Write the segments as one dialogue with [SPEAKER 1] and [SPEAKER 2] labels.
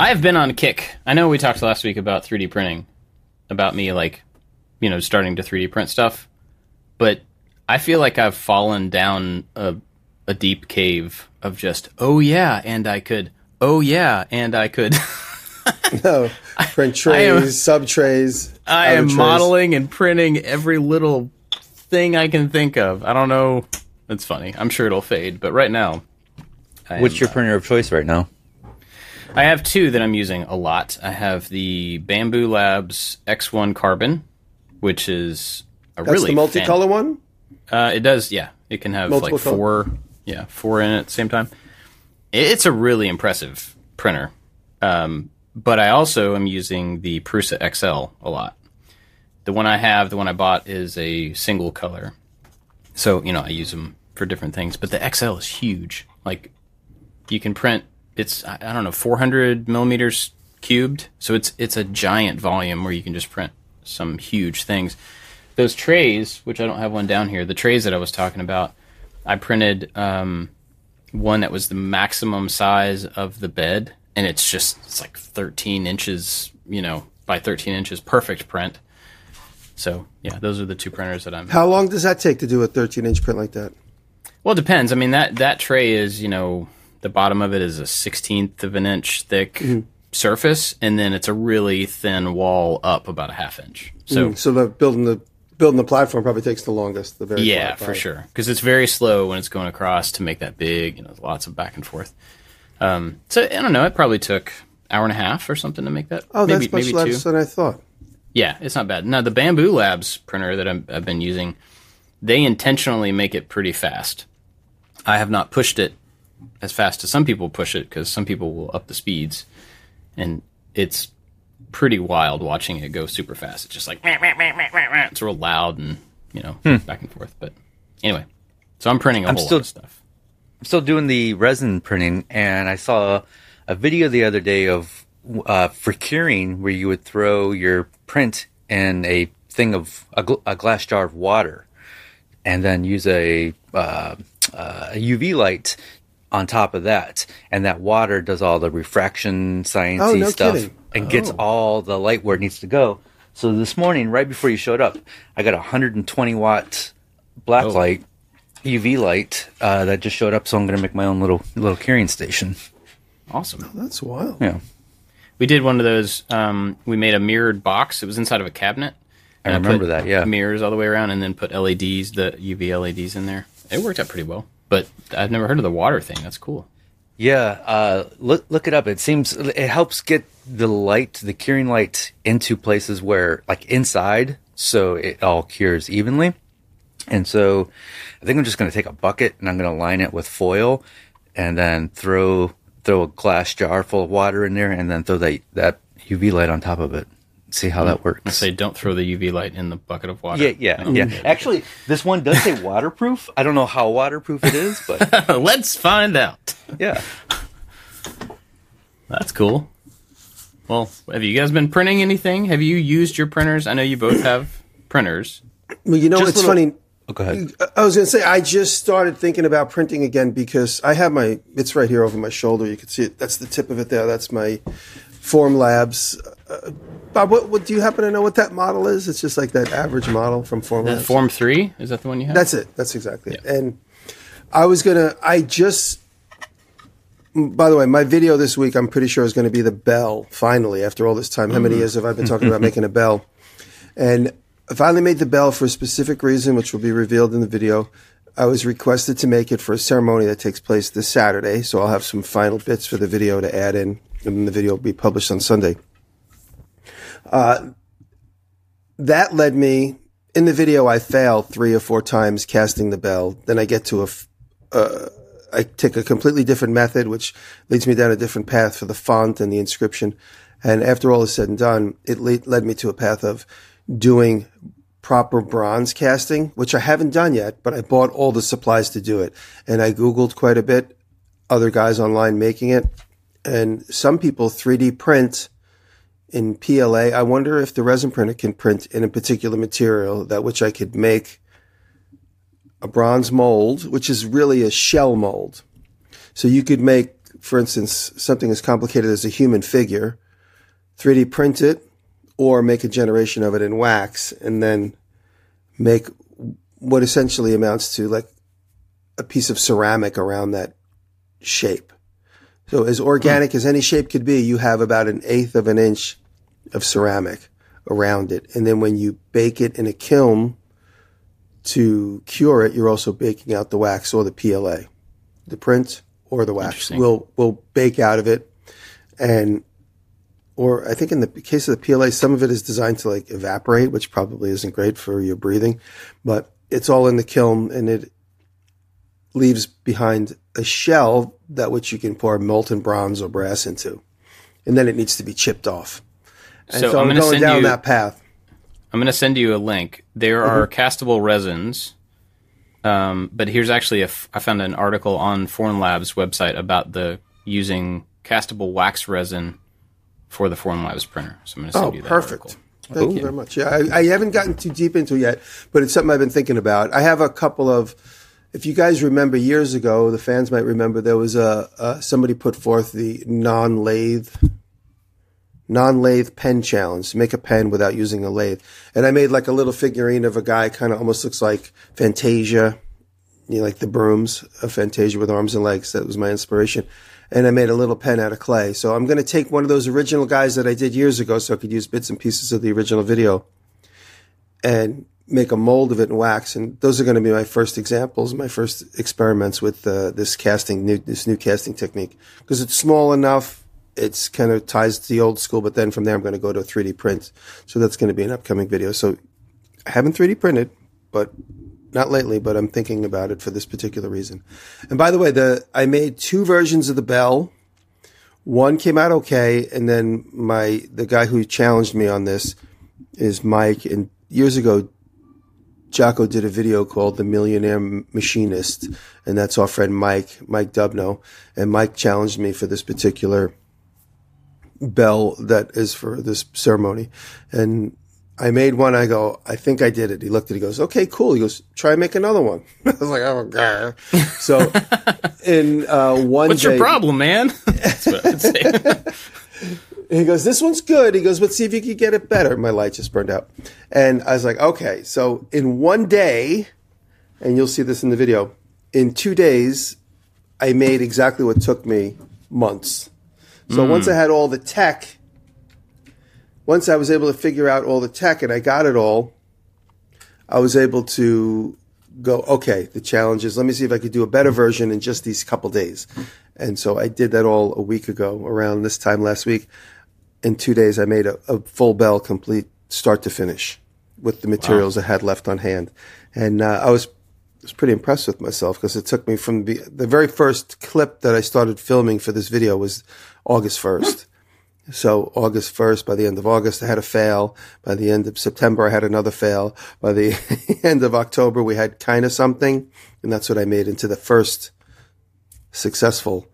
[SPEAKER 1] I have been on a kick. I know we talked last week about 3D printing, about me like, you know, starting to 3D print stuff, but I feel like I've fallen down a, a deep cave of just, oh yeah, and I could, oh yeah, and I could.
[SPEAKER 2] no, print trays, sub trays.
[SPEAKER 1] I am trays. modeling and printing every little thing I can think of. I don't know. It's funny. I'm sure it'll fade, but right now,
[SPEAKER 3] I What's am, your uh, printer of choice right now?
[SPEAKER 1] I have two that I'm using a lot. I have the Bambu Labs X1 Carbon, which is a
[SPEAKER 2] That's
[SPEAKER 1] really
[SPEAKER 2] the multicolor fan- one.
[SPEAKER 1] Uh, it does, yeah. It can have Multiple like four, color. yeah, four in it at the same time. It's a really impressive printer. Um, but I also am using the Prusa XL a lot. The one I have, the one I bought, is a single color. So you know, I use them for different things. But the XL is huge. Like you can print it's I don't know 400 millimeters cubed, so it's it's a giant volume where you can just print some huge things. Those trays, which I don't have one down here, the trays that I was talking about, I printed um, one that was the maximum size of the bed, and it's just it's like 13 inches, you know, by 13 inches, perfect print. So yeah, those are the two printers that I'm.
[SPEAKER 2] How long does that take to do a 13 inch print like that?
[SPEAKER 1] Well, it depends. I mean that that tray is you know the bottom of it is a sixteenth of an inch thick mm-hmm. surface, and then it's a really thin wall up about a half inch. So,
[SPEAKER 2] mm, so the building the building the platform probably takes the longest. The very
[SPEAKER 1] yeah, for sure, because it's very slow when it's going across to make that big. You know, lots of back and forth. Um, so I don't know. It probably took hour and a half or something to make that.
[SPEAKER 2] Oh, maybe, that's much maybe less two. than I thought.
[SPEAKER 1] Yeah, it's not bad. Now the Bambu Labs printer that i have been using, they intentionally make it pretty fast. I have not pushed it as fast as some people push it because some people will up the speeds, and it's pretty wild watching it go super fast. It's just like it's real loud and you know hmm. back and forth. But anyway, so I'm printing a I'm whole still, lot of stuff.
[SPEAKER 3] I'm still doing the resin printing, and I saw a video the other day of uh, for curing where you would throw your print in a thing of a, gl- a glass jar of water, and then use a uh, uh, UV light on top of that, and that water does all the refraction sciencey oh, no stuff kidding. and oh. gets all the light where it needs to go. So this morning, right before you showed up, I got a 120 watt black oh. light UV light uh, that just showed up. So I'm going to make my own little little curing station.
[SPEAKER 1] Awesome.
[SPEAKER 2] Oh, that's wild.
[SPEAKER 3] Yeah.
[SPEAKER 1] We did one of those. Um, we made a mirrored box. It was inside of a cabinet.
[SPEAKER 3] I remember
[SPEAKER 1] I
[SPEAKER 3] that. Yeah.
[SPEAKER 1] Mirrors all the way around, and then put LEDs, the UV LEDs in there. It worked out pretty well. But I've never heard of the water thing. That's cool.
[SPEAKER 3] Yeah, uh, look look it up. It seems it helps get the light, the curing light, into places where, like inside, so it all cures evenly. And so, I think I'm just going to take a bucket and I'm going to line it with foil, and then throw throw a glass jar full of water in there, and then throw that that UV light on top of it see how that works. I
[SPEAKER 1] say don't throw the UV light in the bucket of water.
[SPEAKER 3] Yeah, yeah, yeah. Actually, this one does say waterproof. I don't know how waterproof it is, but
[SPEAKER 1] let's find out.
[SPEAKER 3] Yeah,
[SPEAKER 1] that's cool. Well, have you guys been printing anything? Have you used your printers? I know you both have printers.
[SPEAKER 2] Well, you know, Just it's little... funny.
[SPEAKER 3] Oh, go ahead.
[SPEAKER 2] I was going to say I just started thinking about printing again because I have my. It's right here over my shoulder. You can see it. That's the tip of it there. That's my Formlabs. Uh, Bob, what, what, do you happen to know what that model is? It's just like that average model from Formlabs.
[SPEAKER 1] Form three is that the one you have?
[SPEAKER 2] That's it. That's exactly yeah. it. And I was gonna. I just. By the way, my video this week, I'm pretty sure is going to be the bell. Finally, after all this time, how many mm. years have I been talking about making a bell? And I finally made the bell for a specific reason, which will be revealed in the video. I was requested to make it for a ceremony that takes place this Saturday, so I'll have some final bits for the video to add in and then the video will be published on Sunday. Uh, that led me in the video. I fail three or four times casting the bell. Then I get to a, uh, I take a completely different method, which leads me down a different path for the font and the inscription. And after all is said and done, it le- led me to a path of doing proper bronze casting, which I haven't done yet, but I bought all the supplies to do it. And I Googled quite a bit, other guys online making it and some people 3D print in PLA. I wonder if the resin printer can print in a particular material that which I could make a bronze mold, which is really a shell mold. So you could make for instance, something as complicated as a human figure, 3D print it, or make a generation of it in wax, and then make what essentially amounts to like a piece of ceramic around that shape. So as organic as any shape could be, you have about an eighth of an inch of ceramic around it. And then when you bake it in a kiln to cure it, you're also baking out the wax or the PLA, the print or the wax. We'll, we'll bake out of it. And, or I think in the case of the PLA, some of it is designed to like evaporate, which probably isn't great for your breathing, but it's all in the kiln and it leaves behind a shell that which you can pour molten bronze or brass into. And then it needs to be chipped off. And so, so I'm, I'm going down you, that path.
[SPEAKER 1] I'm going to send you a link. There mm-hmm. are castable resins. Um, but here's actually a f- I found an article on Formlabs website about the using castable wax resin for the Formlabs printer. So I'm going to send
[SPEAKER 2] oh,
[SPEAKER 1] you that Oh,
[SPEAKER 2] perfect.
[SPEAKER 1] Article.
[SPEAKER 2] Thank Ooh. you very much. Yeah, I, I, haven't gotten too deep into it yet, but it's something I've been thinking about. I have a couple of. If you guys remember years ago, the fans might remember there was a, a somebody put forth the non-lathe non-lathe pen challenge. Make a pen without using a lathe, and I made like a little figurine of a guy, kind of almost looks like Fantasia, you know, like the brooms of Fantasia with arms and legs. That was my inspiration and I made a little pen out of clay. So I'm going to take one of those original guys that I did years ago so I could use bits and pieces of the original video and make a mold of it in wax. And those are going to be my first examples, my first experiments with uh, this casting, new, this new casting technique because it's small enough. It's kind of ties to the old school, but then from there I'm going to go to 3D print. So that's going to be an upcoming video. So I haven't 3D printed, but not lately, but I'm thinking about it for this particular reason. And by the way, the I made two versions of the bell. One came out okay, and then my the guy who challenged me on this is Mike. And years ago, Jocko did a video called "The Millionaire Machinist," and that's our friend Mike, Mike Dubno. And Mike challenged me for this particular bell that is for this ceremony. And I made one. I go, I think I did it. He looked at it. He goes, okay, cool. He goes, try and make another one. I was like, oh, God. So in uh, one
[SPEAKER 1] What's
[SPEAKER 2] day,
[SPEAKER 1] your problem, man?
[SPEAKER 2] he goes, this one's good. He goes, let's see if you can get it better. My light just burned out. And I was like, okay. So in one day, and you'll see this in the video, in two days, I made exactly what took me months. So mm. once I had all the tech once I was able to figure out all the tech and I got it all, I was able to go, okay, the challenge is let me see if I could do a better version in just these couple days. And so I did that all a week ago, around this time last week. In two days, I made a, a full bell complete start to finish with the materials wow. I had left on hand. And uh, I was was pretty impressed with myself because it took me from the, the very first clip that I started filming for this video was August 1st. So August 1st, by the end of August, I had a fail. By the end of September, I had another fail. By the end of October, we had kind of something. And that's what I made into the first successful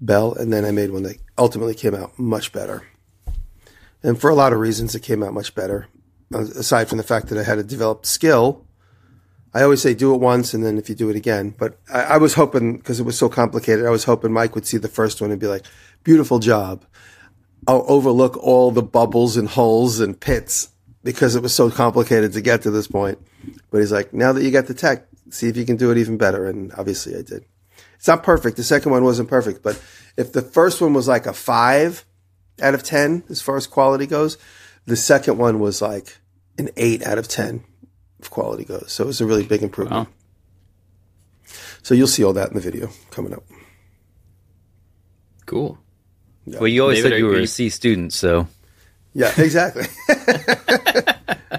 [SPEAKER 2] bell. And then I made one that ultimately came out much better. And for a lot of reasons, it came out much better. Uh, aside from the fact that I had a developed skill, I always say do it once and then if you do it again. But I, I was hoping, because it was so complicated, I was hoping Mike would see the first one and be like, beautiful job. I'll overlook all the bubbles and holes and pits because it was so complicated to get to this point. But he's like, now that you got the tech, see if you can do it even better. And obviously I did. It's not perfect. The second one wasn't perfect, but if the first one was like a five out of 10 as far as quality goes, the second one was like an eight out of 10 of quality goes. So it was a really big improvement. Wow. So you'll see all that in the video coming up.
[SPEAKER 1] Cool.
[SPEAKER 3] Yeah. Well, you always David, said you were you... a C student, so.
[SPEAKER 2] Yeah, exactly.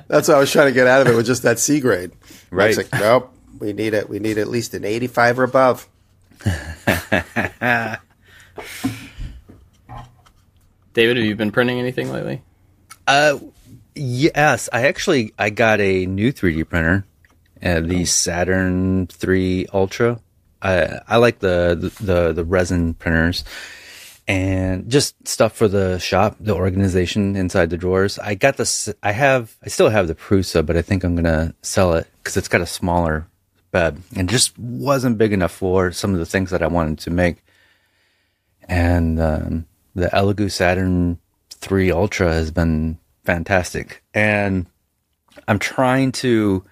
[SPEAKER 2] That's what I was trying to get out of it with just that C grade.
[SPEAKER 3] Right. Like,
[SPEAKER 2] nope. We need it. We need at least an 85 or above.
[SPEAKER 1] David, have you been printing anything lately?
[SPEAKER 3] Uh, yes. I actually I got a new 3D printer, uh, the Saturn 3 Ultra. I I like the the the resin printers and just stuff for the shop, the organization inside the drawers. I got this. I have, I still have the Prusa, but I think I'm gonna sell it because it's got a smaller bed and just wasn't big enough for some of the things that I wanted to make. and um, the Elegoo Saturn 3 Ultra has been fantastic. And I'm trying to.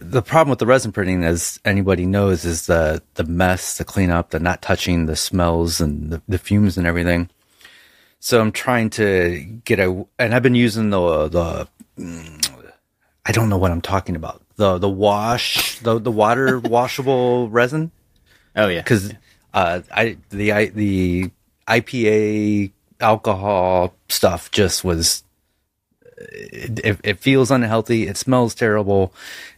[SPEAKER 3] The problem with the resin printing, as anybody knows, is the the mess, the cleanup, the not touching, the smells and the, the fumes and everything. So I'm trying to get a, and I've been using the the. I don't know what I'm talking about. The the wash the the water washable resin.
[SPEAKER 1] Oh yeah,
[SPEAKER 3] because uh, I the I, the IPA alcohol stuff just was it, it, feels unhealthy. It smells terrible,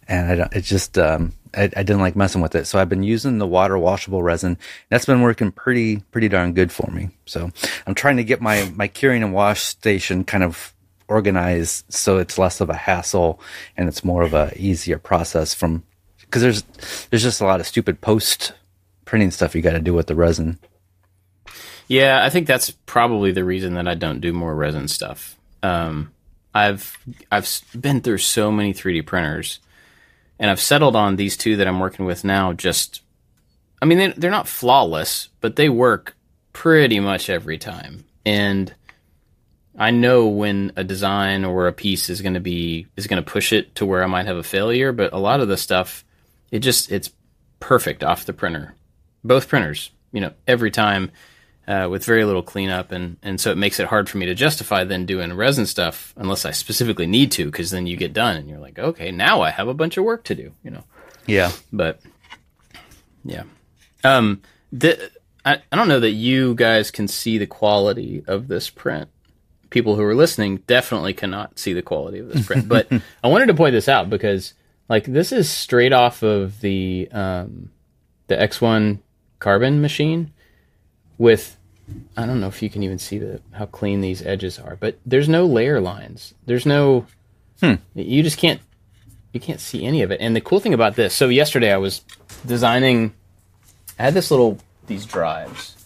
[SPEAKER 3] and I don't, it just um, I, I, didn't like messing with it. So I've been using the water washable resin. That's been working pretty pretty darn good for me. So I'm trying to get my my curing and wash station kind of organized so it's less of a hassle and it's more of a easier process from because there's there's just a lot of stupid post printing stuff you got to do with the resin.
[SPEAKER 1] Yeah, I think that's probably the reason that I don't do more resin stuff. Um, I've I've been through so many 3D printers, and I've settled on these two that I'm working with now. Just, I mean, they, they're not flawless, but they work pretty much every time, and I know when a design or a piece is going to be is going to push it to where I might have a failure. But a lot of the stuff, it just it's perfect off the printer, both printers. You know, every time uh, with very little cleanup, and and so it makes it hard for me to justify then doing resin stuff unless I specifically need to, because then you get done and you're like, okay, now I have a bunch of work to do, you know.
[SPEAKER 3] Yeah,
[SPEAKER 1] but yeah, um, the I, I don't know that you guys can see the quality of this print. People who are listening definitely cannot see the quality of this print, but I wanted to point this out because like this is straight off of the um, the X1 carbon machine with I don't know if you can even see the how clean these edges are, but there's no layer lines. There's no hmm. you just can't you can't see any of it. And the cool thing about this, so yesterday I was designing I had this little these drives.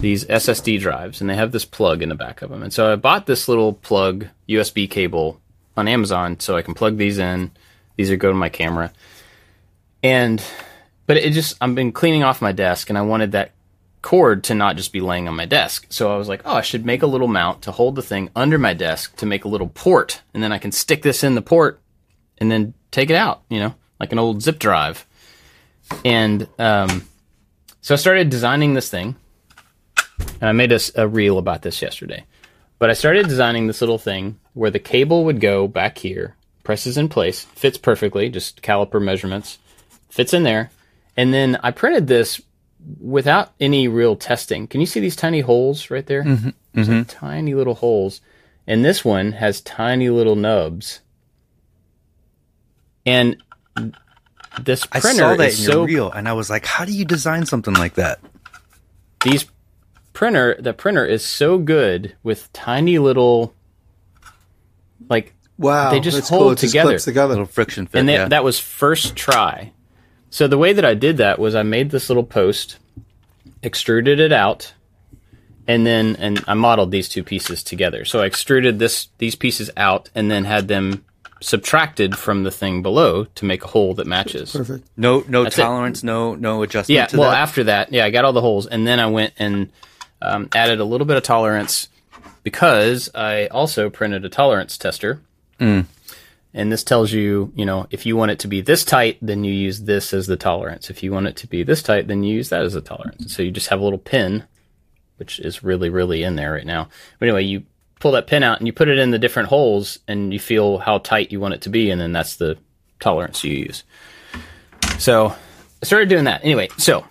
[SPEAKER 1] These SSD drives and they have this plug in the back of them. And so I bought this little plug USB cable on Amazon so I can plug these in. These are go to my camera. And but it just I've been cleaning off my desk and I wanted that cord to not just be laying on my desk. So I was like, oh, I should make a little mount to hold the thing under my desk to make a little port. And then I can stick this in the port and then take it out, you know, like an old zip drive. And um, so I started designing this thing. And I made a, a reel about this yesterday. But I started designing this little thing where the cable would go back here, presses in place, fits perfectly, just caliper measurements, fits in there. And then I printed this without any real testing. Can you see these tiny holes right there? Mm-hmm. Mm-hmm. tiny little holes. And this one has tiny little nubs. And this printer I saw that is in so, your
[SPEAKER 3] reel, and I was like, "How do you design something like that?"
[SPEAKER 1] These printer, the printer is so good with tiny little, like,
[SPEAKER 2] wow,
[SPEAKER 1] they just hold cool. together,
[SPEAKER 2] just together,
[SPEAKER 3] little friction fit.
[SPEAKER 1] And
[SPEAKER 3] they, yeah.
[SPEAKER 1] that was first try. So the way that I did that was I made this little post, extruded it out, and then and I modeled these two pieces together. So I extruded this these pieces out and then had them subtracted from the thing below to make a hole that matches.
[SPEAKER 2] Perfect.
[SPEAKER 3] No no That's tolerance, it. no no adjustment.
[SPEAKER 1] Yeah. well,
[SPEAKER 3] that?
[SPEAKER 1] after that, yeah, I got all the holes, and then I went and um, added a little bit of tolerance because I also printed a tolerance tester. Mm. And this tells you, you know, if you want it to be this tight, then you use this as the tolerance. If you want it to be this tight, then you use that as the tolerance. So you just have a little pin, which is really, really in there right now. But anyway, you pull that pin out and you put it in the different holes and you feel how tight you want it to be. And then that's the tolerance you use. So I started doing that. Anyway, so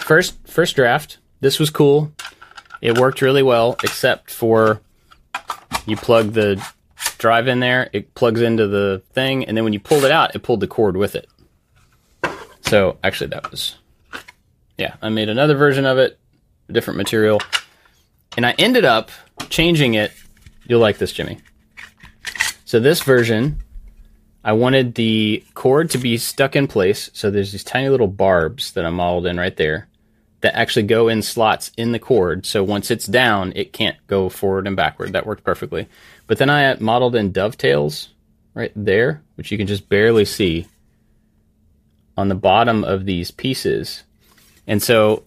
[SPEAKER 1] first, first draft, this was cool. It worked really well, except for you plug the drive in there, it plugs into the thing, and then when you pulled it out, it pulled the cord with it. So actually, that was yeah. I made another version of it, different material, and I ended up changing it. You'll like this, Jimmy. So this version, I wanted the cord to be stuck in place. So there's these tiny little barbs that I modeled in right there that actually go in slots in the cord. So once it's down, it can't go forward and backward. That worked perfectly. But then I modeled in dovetails right there, which you can just barely see on the bottom of these pieces. And so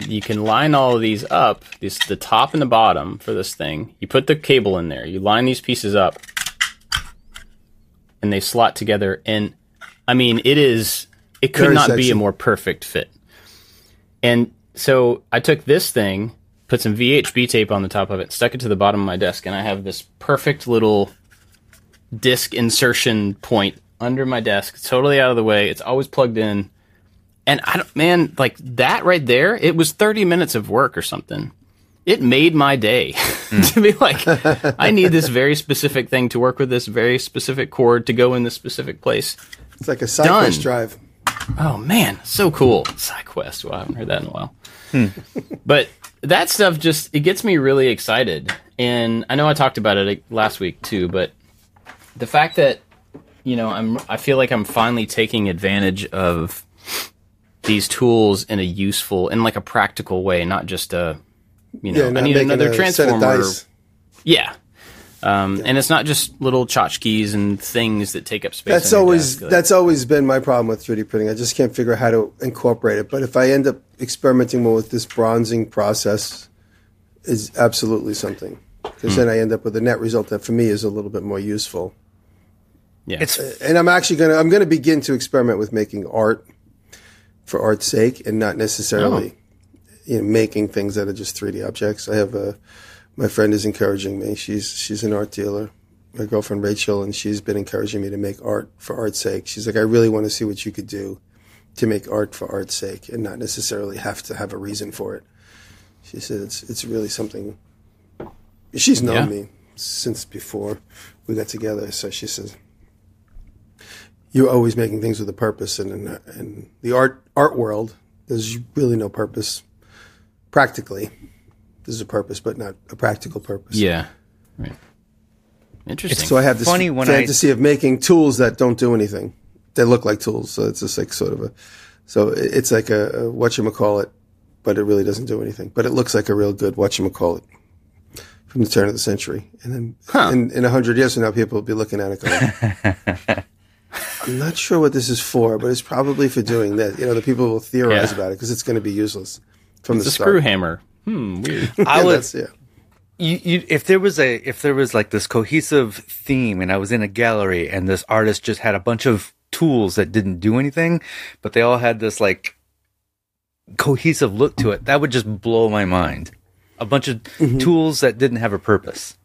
[SPEAKER 1] you can line all of these up, this the top and the bottom for this thing. You put the cable in there. You line these pieces up, and they slot together. And I mean, it is. It could Very not sexy. be a more perfect fit. And so I took this thing, put some VHB tape on the top of it, stuck it to the bottom of my desk, and I have this perfect little disc insertion point under my desk, totally out of the way. It's always plugged in. And I don't, man, like that right there, it was 30 minutes of work or something. It made my day mm. to be like, I need this very specific thing to work with this very specific cord to go in this specific place.
[SPEAKER 2] It's like a SideQuest drive.
[SPEAKER 1] Oh man, so cool. SideQuest. Well, I haven't heard that in a while. Hmm. but that stuff just it gets me really excited. And I know I talked about it last week too, but the fact that you know, I'm I feel like I'm finally taking advantage of these tools in a useful in like a practical way, not just a you know, yeah, I need another transformer. Yeah. Um, yeah. and it's not just little tchotchkes and things that take up space.
[SPEAKER 2] That's always desk, that's always been my problem with 3D printing. I just can't figure out how to incorporate it. But if I end up experimenting more with this bronzing process, is absolutely something because mm. then I end up with a net result that for me is a little bit more useful. Yeah. It's and I'm actually gonna I'm gonna begin to experiment with making art for art's sake and not necessarily oh. you know making things that are just 3D objects. I have a my friend is encouraging me. She's she's an art dealer. My girlfriend Rachel and she's been encouraging me to make art for art's sake. She's like I really want to see what you could do to make art for art's sake and not necessarily have to have a reason for it. She said it's it's really something she's known yeah. me since before we got together. So she says you're always making things with a purpose, and in, in the art art world, there's really no purpose. Practically, there's a purpose, but not a practical purpose.
[SPEAKER 1] Yeah, right. Interesting.
[SPEAKER 2] So I have this Funny fantasy I... of making tools that don't do anything. They look like tools, so it's just like sort of a. So it's like a, a what you call it, but it really doesn't do anything. But it looks like a real good what you call it from the turn of the century, and then huh. in, in a hundred years from now, people will be looking at it going. I'm not sure what this is for, but it's probably for doing this. You know, the people will theorize yeah. about it because it's going to be useless from
[SPEAKER 1] it's
[SPEAKER 2] the
[SPEAKER 1] a start. screw hammer. Hmm, weird.
[SPEAKER 3] I was, yeah. You, you, if there was a, if there was like this cohesive theme, and I was in a gallery, and this artist just had a bunch of tools that didn't do anything, but they all had this like cohesive look to it, that would just blow my mind. A bunch of mm-hmm. tools that didn't have a purpose.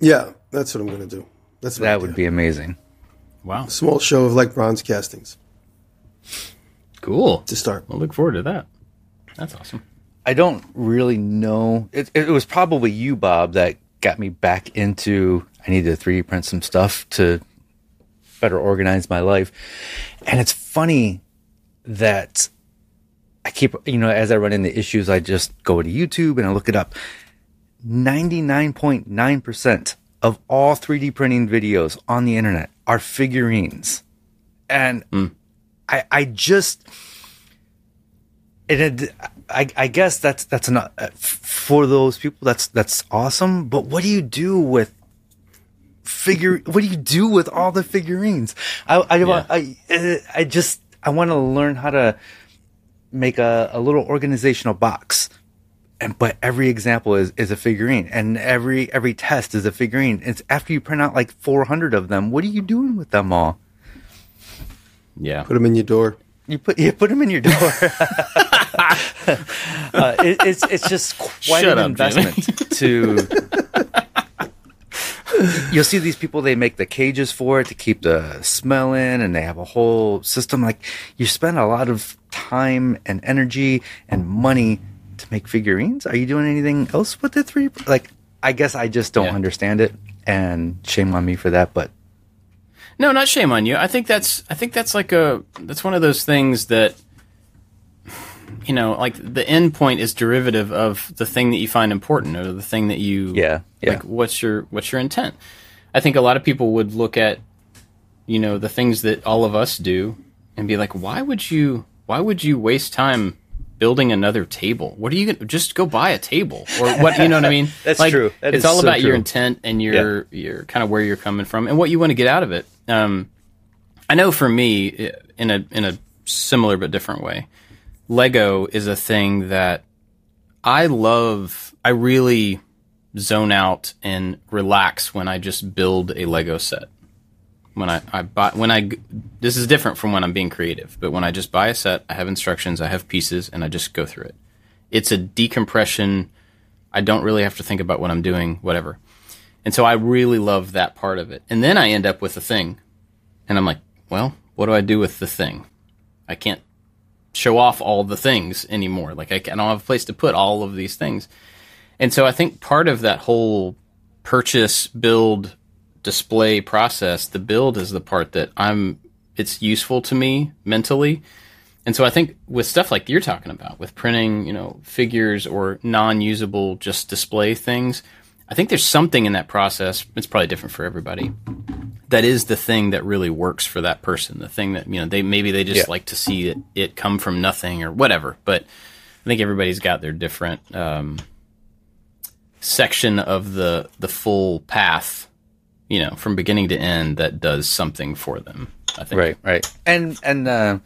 [SPEAKER 2] Yeah, that's what I'm going to do. That's
[SPEAKER 3] that would be amazing.
[SPEAKER 1] Wow.
[SPEAKER 2] A small show of like bronze castings.
[SPEAKER 1] Cool.
[SPEAKER 2] To start.
[SPEAKER 1] I'll look forward to that. That's awesome.
[SPEAKER 3] I don't really know. It, it was probably you, Bob, that got me back into. I need to 3D print some stuff to better organize my life. And it's funny that I keep, you know, as I run into issues, I just go to YouTube and I look it up. 99.9% of all 3D printing videos on the internet are figurines. And mm. I, I just, it, I, I guess that's, that's not uh, for those people. That's, that's awesome. But what do you do with figure? What do you do with all the figurines? I, I, yeah. I, uh, I just, I want to learn how to make a, a little organizational box and but every example is is a figurine and every every test is a figurine it's after you print out like 400 of them what are you doing with them all
[SPEAKER 1] yeah
[SPEAKER 2] put them in your door
[SPEAKER 3] you put you put them in your door uh, it, it's it's just quite Shut an up, investment to you'll see these people they make the cages for it to keep the smell in and they have a whole system like you spend a lot of time and energy and money to make figurines? Are you doing anything else with the three? Like, I guess I just don't yeah. understand it, and shame on me for that. But
[SPEAKER 1] no, not shame on you. I think that's I think that's like a that's one of those things that you know, like the end point is derivative of the thing that you find important or the thing that you
[SPEAKER 3] yeah, yeah.
[SPEAKER 1] like what's your what's your intent. I think a lot of people would look at you know the things that all of us do and be like, why would you why would you waste time building another table. What are you to just go buy a table or what? You know what I mean?
[SPEAKER 3] That's
[SPEAKER 1] like,
[SPEAKER 3] true. That
[SPEAKER 1] it's all so about true. your intent and your yeah. your kind of where you're coming from and what you want to get out of it. Um, I know for me, in a in a similar but different way, Lego is a thing that I love. I really zone out and relax when I just build a Lego set. When I, I buy, when I, this is different from when I'm being creative, but when I just buy a set, I have instructions, I have pieces, and I just go through it. It's a decompression. I don't really have to think about what I'm doing, whatever. And so I really love that part of it. And then I end up with a thing, and I'm like, well, what do I do with the thing? I can't show off all the things anymore. Like I, I don't have a place to put all of these things. And so I think part of that whole purchase, build, display process, the build is the part that I'm, it's useful to me mentally. And so I think with stuff like you're talking about, with printing, you know, figures or non usable just display things, I think there's something in that process. It's probably different for everybody. That is the thing that really works for that person. The thing that you know they maybe they just yeah. like to see it, it come from nothing or whatever. But I think everybody's got their different um, section of the the full path. You know, from beginning to end, that does something for them. I think.
[SPEAKER 3] Right, right, and and uh,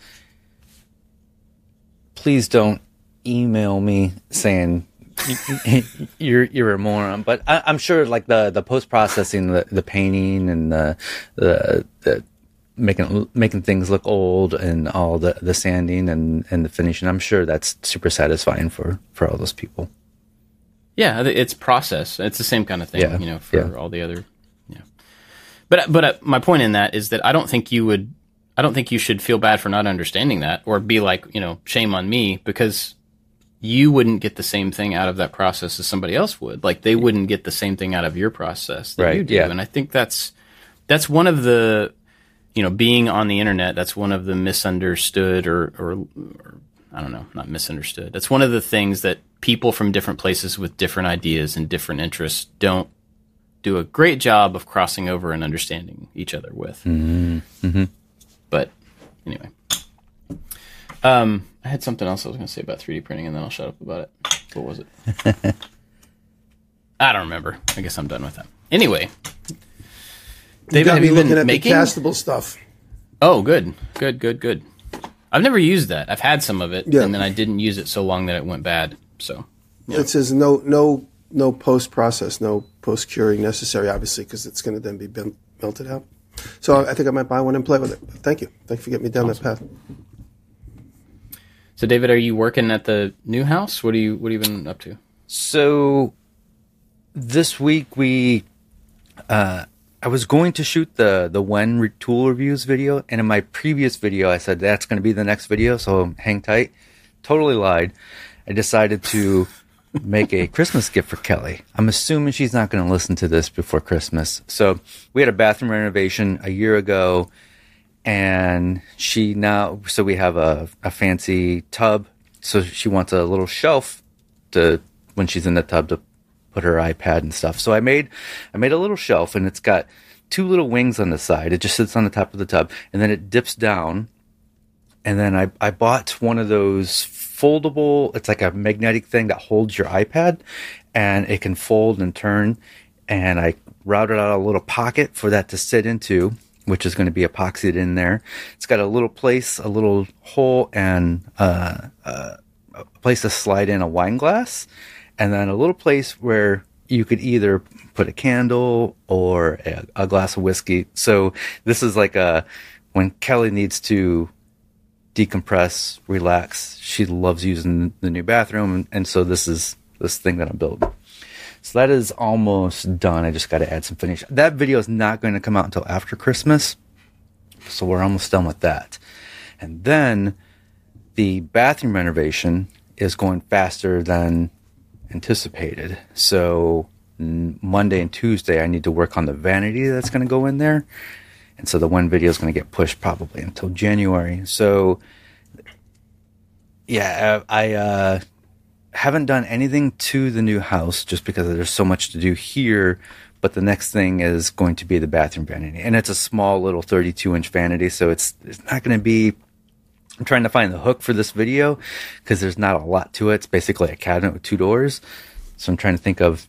[SPEAKER 3] please don't email me saying you're you're a moron. But I, am sure like the the post processing, the the painting, and the the, the making making things look old, and all the the sanding and and the finishing. I'm sure that's super satisfying for for all those people.
[SPEAKER 1] Yeah, it's process. It's the same kind of thing, yeah. you know, for yeah. all the other. Yeah, but but uh, my point in that is that I don't think you would. I don't think you should feel bad for not understanding that or be like, you know, shame on me because you wouldn't get the same thing out of that process as somebody else would. Like they wouldn't get the same thing out of your process that right, you do. Yeah. And I think that's that's one of the you know, being on the internet, that's one of the misunderstood or, or, or I don't know, not misunderstood. That's one of the things that people from different places with different ideas and different interests don't do a great job of crossing over and understanding each other with. Mm-hmm. Mm-hmm. But anyway, um, I had something else I was going to say about 3D printing, and then I'll shut up about it. What was it? I don't remember. I guess I'm done with that. Anyway,
[SPEAKER 2] David, have you been making castable stuff?
[SPEAKER 1] Oh, good, good, good, good. I've never used that. I've had some of it, yeah. and then I didn't use it so long that it went bad. So
[SPEAKER 2] yeah. it says no, no, no post process, no post curing necessary, obviously, because it's going to then be melted out. So I think I might buy one and play with it. Thank you. Thank you for getting me down awesome. that path.
[SPEAKER 1] So, David, are you working at the new house? What are you What have you been up to?
[SPEAKER 3] So, this week we, uh, I was going to shoot the the when re- tool reviews video, and in my previous video, I said that's going to be the next video. So, hang tight. Totally lied. I decided to make a Christmas gift for Kelly. I'm assuming she's not going to listen to this before Christmas. So, we had a bathroom renovation a year ago and she now so we have a, a fancy tub. So she wants a little shelf to when she's in the tub to put her ipad and stuff. So i made i made a little shelf and it's got two little wings on the side. It just sits on the top of the tub and then it dips down. And then i, I bought one of those foldable it's like a magnetic thing that holds your ipad and it can fold and turn. And i routed out a little pocket for that to sit into which is going to be epoxied in there. It's got a little place, a little hole, and uh, uh, a place to slide in a wine glass, and then a little place where you could either put a candle or a, a glass of whiskey. So this is like a when Kelly needs to decompress, relax. She loves using the new bathroom, and, and so this is this thing that I'm building. So that is almost done. I just got to add some finish. That video is not going to come out until after Christmas. So we're almost done with that. And then the bathroom renovation is going faster than anticipated. So Monday and Tuesday, I need to work on the vanity that's going to go in there. And so the one video is going to get pushed probably until January. So yeah, I uh, haven't done anything to the new house just because there's so much to do here. But the next thing is going to be the bathroom vanity, and it's a small little 32 inch vanity, so it's it's not going to be. I'm trying to find the hook for this video because there's not a lot to it. It's basically a cabinet with two doors. So I'm trying to think of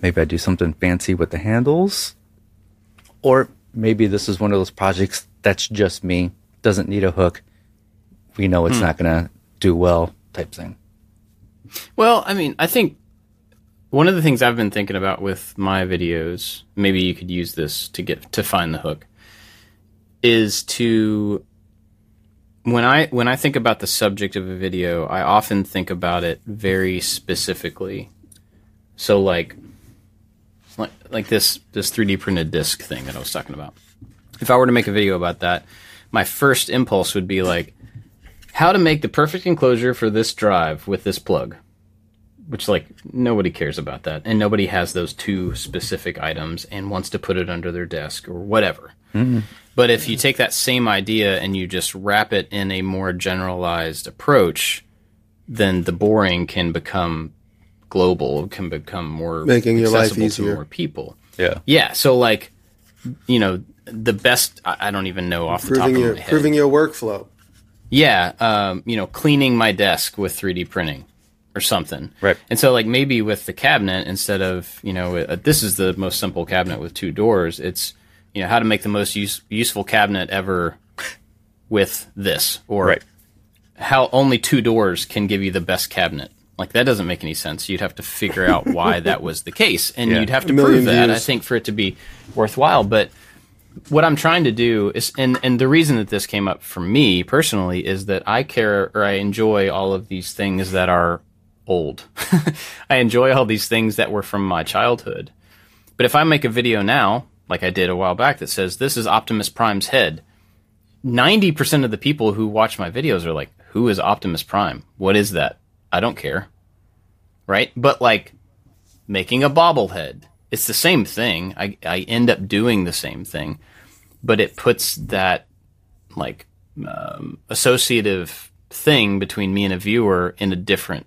[SPEAKER 3] maybe I do something fancy with the handles, or maybe this is one of those projects that's just me, doesn't need a hook. We know it's hmm. not going to do well type thing.
[SPEAKER 1] Well, I mean, I think one of the things I've been thinking about with my videos, maybe you could use this to get to find the hook, is to when I when I think about the subject of a video, I often think about it very specifically. So like like like this this 3D printed disc thing that I was talking about. If I were to make a video about that, my first impulse would be like how to make the perfect enclosure for this drive with this plug. Which like nobody cares about that and nobody has those two specific items and wants to put it under their desk or whatever. Mm-hmm. But if you take that same idea and you just wrap it in a more generalized approach, then the boring can become global, can become more
[SPEAKER 2] making your life easier
[SPEAKER 1] to more people.
[SPEAKER 3] Yeah,
[SPEAKER 1] yeah. So like, you know, the best I don't even know off
[SPEAKER 2] proving
[SPEAKER 1] the top
[SPEAKER 2] your,
[SPEAKER 1] of my head.
[SPEAKER 2] Proving your workflow.
[SPEAKER 1] Yeah, um, you know, cleaning my desk with 3D printing or something.
[SPEAKER 3] Right.
[SPEAKER 1] And so, like, maybe with the cabinet, instead of, you know, uh, this is the most simple cabinet with two doors, it's, you know how to make the most use, useful cabinet ever with this, or
[SPEAKER 3] right.
[SPEAKER 1] how only two doors can give you the best cabinet. Like that doesn't make any sense. You'd have to figure out why that was the case, and yeah. you'd have to prove that. Views. I think for it to be worthwhile, but what I'm trying to do is, and and the reason that this came up for me personally is that I care or I enjoy all of these things that are old. I enjoy all these things that were from my childhood. But if I make a video now like I did a while back, that says this is Optimus Prime's head. 90% of the people who watch my videos are like, who is Optimus Prime? What is that? I don't care. Right? But like making a bobblehead, it's the same thing. I, I end up doing the same thing, but it puts that like um, associative thing between me and a viewer in a different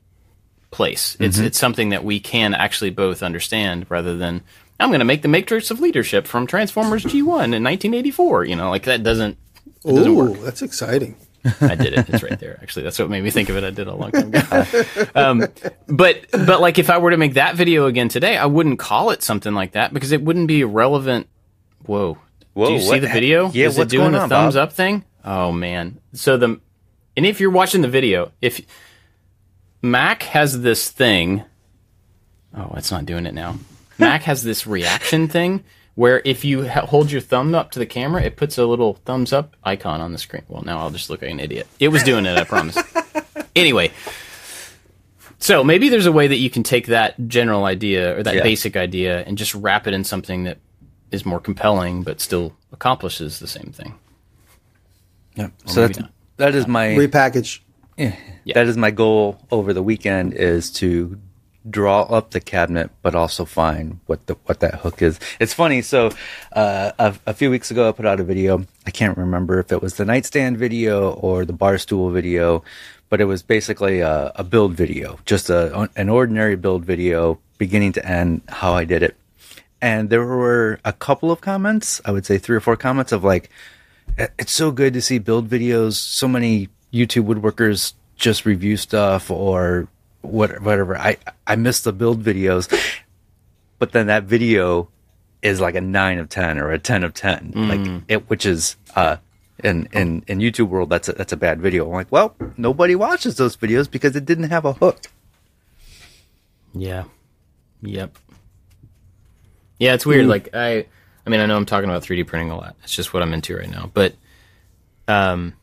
[SPEAKER 1] place. It's mm-hmm. it's something that we can actually both understand rather than I'm going to make the Matrix of Leadership from Transformers G1 in 1984. You know, like that doesn't. It doesn't work.
[SPEAKER 2] that's exciting.
[SPEAKER 1] I did it. It's right there. Actually, that's what made me think of it. I did it a long time ago. um, but but like if I were to make that video again today, I wouldn't call it something like that because it wouldn't be relevant. Whoa. Whoa. Do you see the video?
[SPEAKER 3] Yeah.
[SPEAKER 1] Is
[SPEAKER 3] what's
[SPEAKER 1] it doing
[SPEAKER 3] the
[SPEAKER 1] on, thumbs
[SPEAKER 3] Bob?
[SPEAKER 1] up thing? Oh man. So the and if you're watching the video, if Mac has this thing, oh, it's not doing it now. Mac has this reaction thing where if you ha- hold your thumb up to the camera, it puts a little thumbs up icon on the screen. Well, now I'll just look like an idiot. It was doing it, I promise. Anyway, so maybe there's a way that you can take that general idea or that
[SPEAKER 3] Yeah.
[SPEAKER 1] basic idea and just wrap it in something that is more compelling but still accomplishes the same thing.
[SPEAKER 3] Yeah.
[SPEAKER 1] Or
[SPEAKER 3] So
[SPEAKER 1] maybe
[SPEAKER 3] that's,
[SPEAKER 1] not.
[SPEAKER 3] that is my
[SPEAKER 2] Repackage.
[SPEAKER 3] Yeah. That is my goal over the weekend is to draw up the cabinet, but also find what the what that hook is. It's funny. So uh, a, a few weeks ago, I put out a video. I can't remember if it was the nightstand video or the bar stool video, but it was basically a, a build video, just a an ordinary build video, beginning to end, how I did it. And there were a couple of comments. I would say three or four comments of like, it's so good to see build videos. So many YouTube woodworkers just review stuff or what, whatever. I I miss the build videos, but then that video is like a nine of ten or a ten of ten, like it, which is uh in in in YouTube world that's a, that's a bad video. I'm like, well, nobody watches those videos because it didn't have a hook.
[SPEAKER 1] Yeah. Yep. Yeah, it's weird. Like I, I mean, I know I'm talking about 3D printing a lot. It's just what I'm into right now. But, um,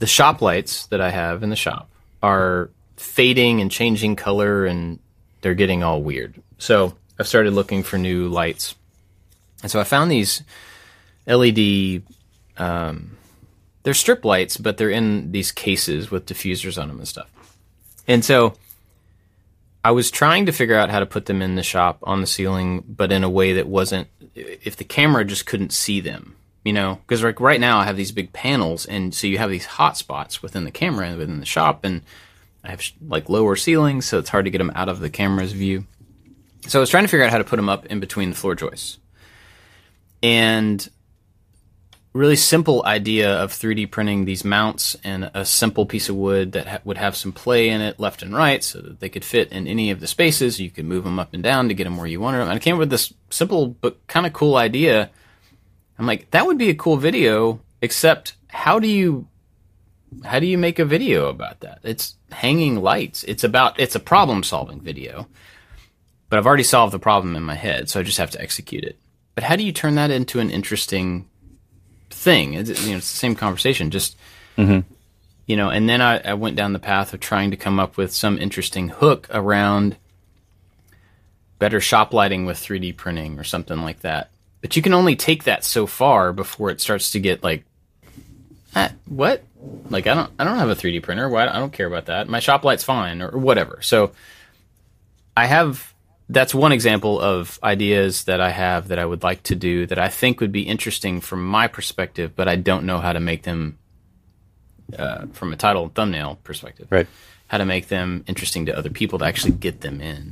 [SPEAKER 1] the shop lights that I have in the shop are fading and changing color, and they're getting all weird. So I've started looking for new lights, and so I found these LED. Um, they're strip lights, but they're in these cases with diffusers on them and stuff. And so I was trying to figure out how to put them in the shop on the ceiling, but in a way that wasn't if the camera just couldn't see them, you know, because like right now I have these big panels, and so you have these hot spots within the camera and within the shop, and I have like lower ceilings, so it's hard to get them out of the camera's view. So I was trying to figure out how to put them up in between the floor joists, and really simple idea of 3D printing these mounts and a simple piece of wood that ha- would have some play in it left and right so that they could fit in any of the spaces. You could move them up and down to get them where you wanted them. And I came up with this simple but kind of cool idea. I'm like, that would be a cool video, except how do you how do you make a video about that? It's hanging lights. It's about it's a problem solving video. But I've already solved the problem in my head, so I just have to execute it. But how do you turn that into an interesting thing? It's, you know, it's the same conversation. Just mm-hmm. you know, and then I, I went down the path of trying to come up with some interesting hook around better shop lighting with 3D printing or something like that. But you can only take that so far before it starts to get like, ah, what? Like I don't I don't have a 3D printer. Why I don't care about that. My shop light's fine or, or whatever. So I have that's one example of ideas that I have that I would like to do that I think would be interesting from my perspective, but I don't know how to make them uh, from a title and thumbnail perspective.
[SPEAKER 3] Right.
[SPEAKER 1] How to make them interesting to other people to actually get them in.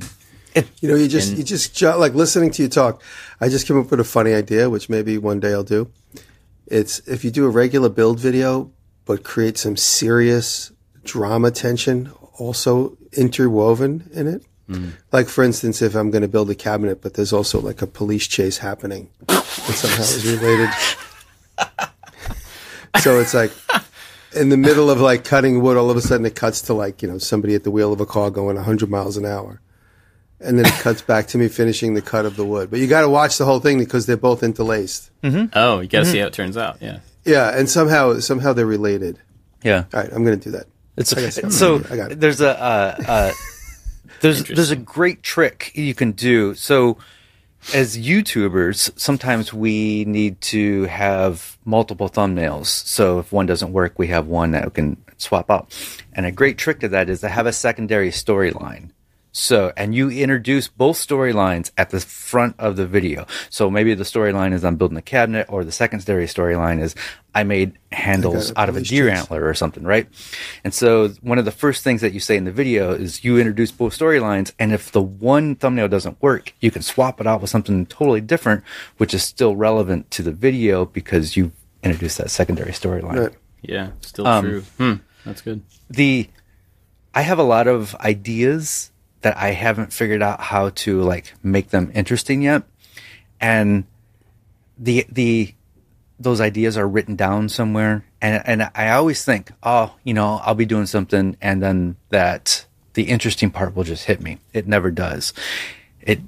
[SPEAKER 2] You know, you just and, you just like listening to you talk. I just came up with a funny idea, which maybe one day I'll do. It's if you do a regular build video, but create some serious drama tension also interwoven in it. Mm. Like for instance, if I'm going to build a cabinet, but there's also like a police chase happening that somehow is related. so it's like in the middle of like cutting wood, all of a sudden it cuts to like you know somebody at the wheel of a car going 100 miles an hour and then it cuts back to me finishing the cut of the wood. But you got to watch the whole thing because they're both interlaced.
[SPEAKER 1] Mm-hmm. Oh, you got to mm-hmm. see how it turns out. Yeah.
[SPEAKER 2] Yeah, and somehow somehow they're related.
[SPEAKER 3] Yeah.
[SPEAKER 2] All right, I'm going to do that.
[SPEAKER 3] It's a, so I got it. there's a uh, uh, there's there's a great trick you can do. So as YouTubers, sometimes we need to have multiple thumbnails. So if one doesn't work, we have one that we can swap out. And a great trick to that is to have a secondary storyline. So, and you introduce both storylines at the front of the video. So maybe the storyline is I'm building a cabinet, or the secondary storyline is I made handles out of a deer chase. antler or something, right? And so one of the first things that you say in the video is you introduce both storylines, and if the one thumbnail doesn't work, you can swap it out with something totally different, which is still relevant to the video because you introduced that secondary storyline. Right.
[SPEAKER 1] Yeah, still um, true. Hmm, that's good.
[SPEAKER 3] The I have a lot of ideas that I haven't figured out how to like make them interesting yet. And the the those ideas are written down somewhere and and I always think, oh, you know, I'll be doing something and then that the interesting part will just hit me. It never does. It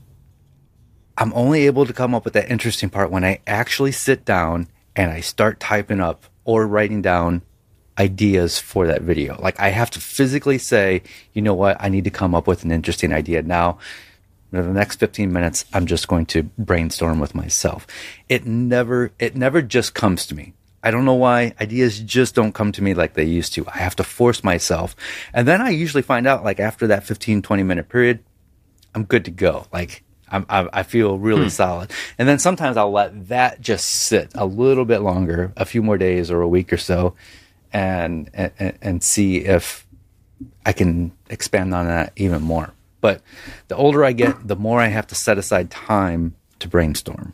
[SPEAKER 3] I'm only able to come up with that interesting part when I actually sit down and I start typing up or writing down ideas for that video. Like I have to physically say, you know what, I need to come up with an interesting idea now. In the next 15 minutes, I'm just going to brainstorm with myself. It never, it never just comes to me. I don't know why ideas just don't come to me like they used to. I have to force myself. And then I usually find out like after that 15, 20 minute period, I'm good to go. Like I'm, I, I feel really hmm. solid. And then sometimes I'll let that just sit a little bit longer, a few more days or a week or so and, and, and see if I can expand on that even more. But the older I get, the more I have to set aside time to brainstorm.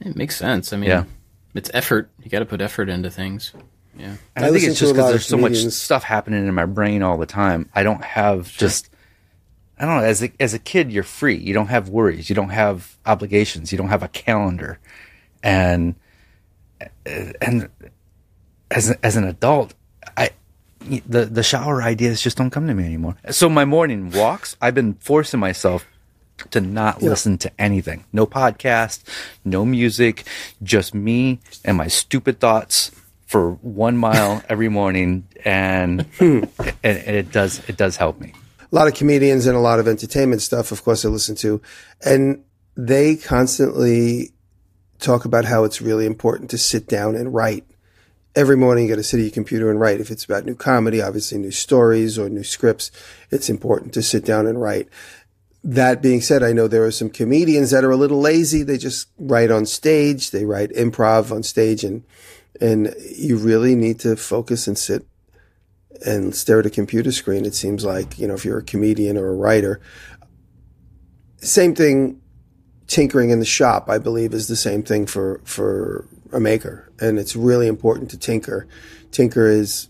[SPEAKER 1] It makes sense. I mean, yeah. it's effort. You got to put effort into things. Yeah.
[SPEAKER 3] And I, I think it's just because there's so much stuff happening in my brain all the time. I don't have sure. just, I don't know, as a, as a kid, you're free. You don't have worries. You don't have obligations. You don't have a calendar. And, and as as an adult, I the the shower ideas just don't come to me anymore. So my morning walks, I've been forcing myself to not yeah. listen to anything. No podcast, no music, just me and my stupid thoughts for one mile every morning, and, hmm. and, and it does it does help me.
[SPEAKER 2] A lot of comedians and a lot of entertainment stuff, of course, I listen to, and they constantly talk about how it's really important to sit down and write every morning you got to sit at your computer and write. If it's about new comedy, obviously new stories or new scripts, it's important to sit down and write. That being said, I know there are some comedians that are a little lazy. They just write on stage. They write improv on stage and, and you really need to focus and sit and stare at a computer screen. It seems like, you know, if you're a comedian or a writer, same thing tinkering in the shop, I believe, is the same thing for for a maker, and it's really important to tinker. Tinker is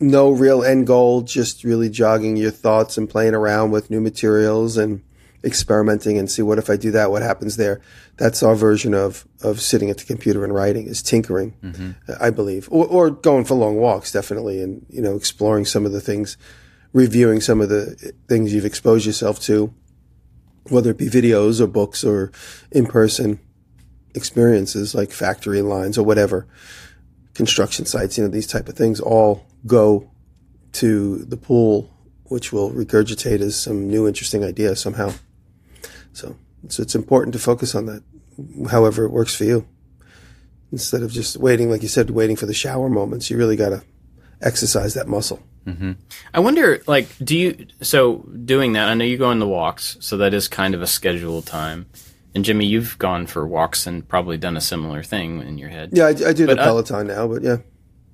[SPEAKER 2] no real end goal, just really jogging your thoughts and playing around with new materials and experimenting and see what if I do that, what happens there. That's our version of of sitting at the computer and writing is tinkering, mm-hmm. I believe, or, or going for long walks, definitely, and you know exploring some of the things, reviewing some of the things you've exposed yourself to, whether it be videos or books or in person experiences like factory lines or whatever, construction sites, you know, these type of things all go to the pool, which will regurgitate as some new interesting idea somehow. So, so it's important to focus on that, however it works for you. Instead of just waiting, like you said, waiting for the shower moments, you really got to exercise that muscle.
[SPEAKER 1] Mm-hmm. I wonder, like, do you, so doing that, I know you go on the walks, so that is kind of a scheduled time. And Jimmy, you've gone for walks and probably done a similar thing in your head.
[SPEAKER 2] Yeah, I, I do but the Peloton uh, now, but yeah.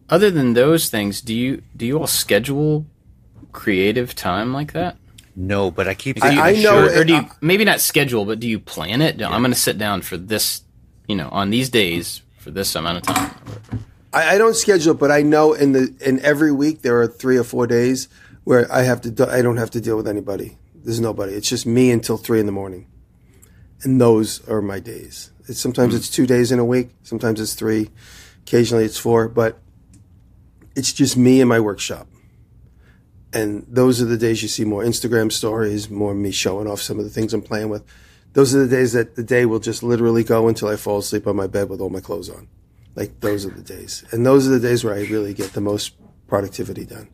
[SPEAKER 1] Other than those things, do you do you all schedule creative time like that?
[SPEAKER 3] No, but I keep.
[SPEAKER 2] I, I know,
[SPEAKER 1] or, or do you maybe not schedule, but do you plan it? Yeah. I'm going to sit down for this, you know, on these days for this amount of time.
[SPEAKER 2] I, I don't schedule, but I know in the in every week there are three or four days where I have to. Do, I don't have to deal with anybody. There's nobody. It's just me until three in the morning and those are my days. It's, sometimes mm it's two days in a week, sometimes it's three, occasionally it's four, but it's just me and my workshop. And those are the days you see more Instagram stories, more me showing off some of the things I'm playing with. Those are the days that the day will just literally go until I fall asleep on my bed with all my clothes on. Like those are the days. And those are the days where I really get the most productivity done.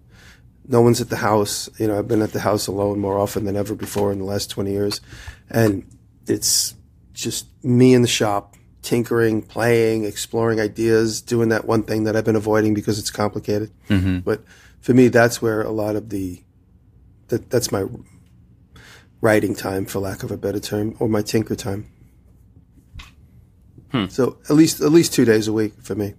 [SPEAKER 2] No one's at the house. You know, I've been at the house alone more often than ever before in the last 20 years. And it's just me in the shop, tinkering, playing, exploring ideas, doing that one thing that I've been avoiding because it's complicated. Mm-hmm. But for me, that's where a lot of the that that's my writing time, for lack of a better term, or my tinker time. Hmm. So at least at least two days a week for me.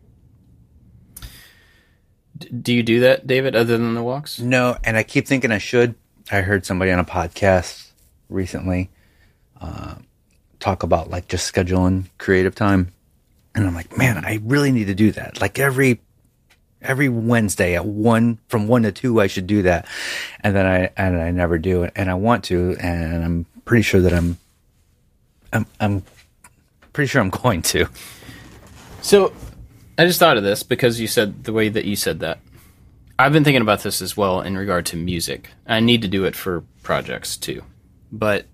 [SPEAKER 1] Do you do that, David, other than the walks?
[SPEAKER 3] No, and I keep thinking I should. I heard somebody on a podcast recently talk about like just scheduling creative time. And I'm like, man, I really need to do that. Like every every Wednesday at one from one to two, I should do that. And then I and I never do it, and I want to, and I'm pretty sure that I'm I'm I'm pretty sure I'm going to.
[SPEAKER 1] So I just thought of this because you said the way that you said that. I've been thinking about this as well in regard to music. I need to do it for projects too. But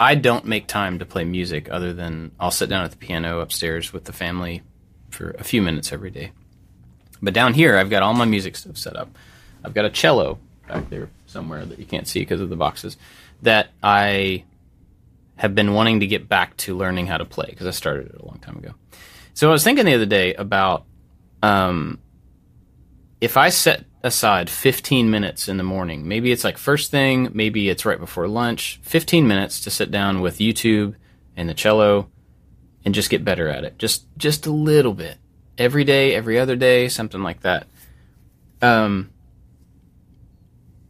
[SPEAKER 1] I don't make time to play music other than I'll sit down at the piano upstairs with the family for a few minutes every day. But down here, I've got all my music stuff set up. I've got a cello back there somewhere that you can't see because of the boxes that I have been wanting to get back to learning how to play because I started it a long time ago. So I was thinking the other day about um, if I set aside 15 minutes in the morning. Maybe it's like first thing, maybe it's right before lunch. 15 minutes to sit down with YouTube and the cello and just get better at it. Just just a little bit. Every day, every other day, something like that. Um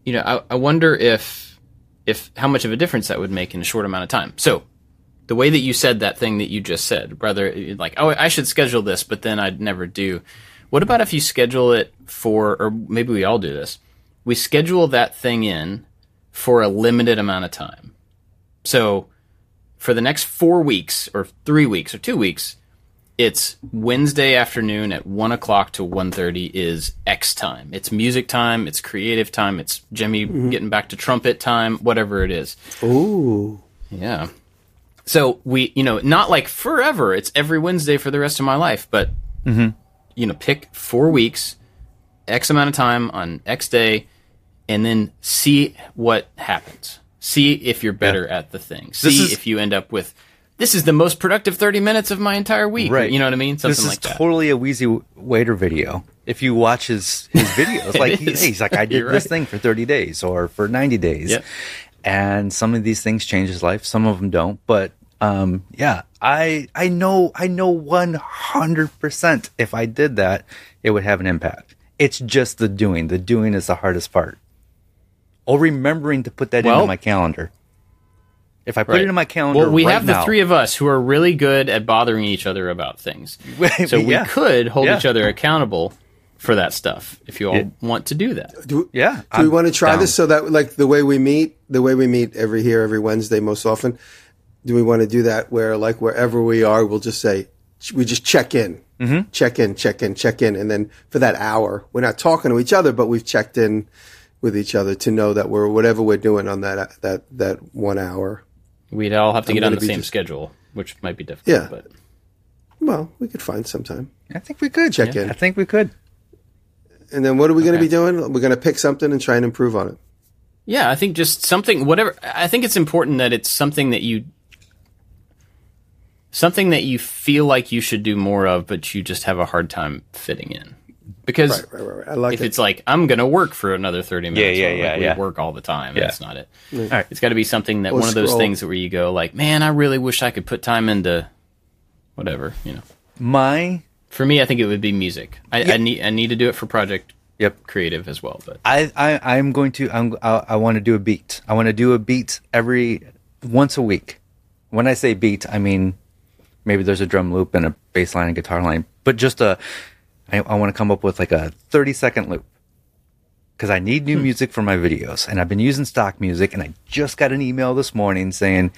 [SPEAKER 1] you know, I, I wonder if if how much of a difference that would make in a short amount of time. So, the way that you said that thing that you just said, rather like, oh, I should schedule this, but then I'd never do what about if you schedule it for, or maybe we all do this, we schedule that thing in for a limited amount of time. So for the next four weeks, or three weeks, or two weeks, it's Wednesday afternoon at one o'clock to 1.30 is X time. It's music time. It's creative time. It's Jimmy mm-hmm. getting back to trumpet time. Whatever it is.
[SPEAKER 2] Ooh,
[SPEAKER 1] yeah. So we, you know, not like forever. It's every Wednesday for the rest of my life, but mm-hmm you know, pick four weeks, X amount of time on X day, and then see what happens. See if you're better yeah. at the thing. See is, if you end up with this is the most productive 30 minutes of my entire week.
[SPEAKER 3] Right.
[SPEAKER 1] You know what I mean?
[SPEAKER 3] Something like this is like totally a Wheezy Waiter video. If you watch his, his videos, like he, he's like, I did right. this thing for 30 days or for 90 days. Yep. And some of these things change his life. Some of them don't. But um, yeah, I I know I know one hundred percent. If I did that, it would have an impact. It's just the doing. The doing is the hardest part. Or remembering to put that well, into my calendar. If I put right. it in my calendar,
[SPEAKER 1] well, we
[SPEAKER 3] right
[SPEAKER 1] have the three of us who are really good at bothering each other about things. So we could hold yeah. each other accountable for that stuff if you all yeah. want to do that.
[SPEAKER 2] Do, yeah. Do I'm we want to try down. this so that like the way we meet, the way we meet every here every Wednesday most often, do we want to do that where like wherever we are, we'll just say we just check in, mm-hmm. check in, check in, check in, and then for that hour, we're not talking to each other, but we've checked in with each other to know that we're whatever we're doing on that that that one hour.
[SPEAKER 1] We'd all have to I'm get on the same just, schedule, which might be difficult. Yeah. But
[SPEAKER 2] well, we could find some time.
[SPEAKER 3] I think we could
[SPEAKER 2] check yeah, in.
[SPEAKER 3] I think we could.
[SPEAKER 2] And then what are we okay. going to be doing? We're going to pick something and try and improve on it.
[SPEAKER 1] Yeah, I think just something, whatever. I think it's important that it's something that you, something that you feel like you should do more of, but you just have a hard time fitting in. Because right, right, right, I like if it. it's like I'm going to work for another thirty minutes,
[SPEAKER 3] yeah, yeah, yeah,
[SPEAKER 1] yeah. work all the time. Yeah. That's not it. Right. It's got to be something that one of those things where you go like, man, I really wish I could put time into whatever, you know.
[SPEAKER 3] My
[SPEAKER 1] for me, I think it would be music. I, yeah. I need I need to do it for project
[SPEAKER 3] yep
[SPEAKER 1] creative as well. But
[SPEAKER 3] I I I'm going to I'm I, I want to do a beat. I want to do a beat every once a week. When I say beat, I mean maybe there's a drum loop and a bass line and guitar line, but just a I, I want to come up with like a 30 second loop because I need new hmm. music for my videos, and I've been using stock music, and I just got an email this morning saying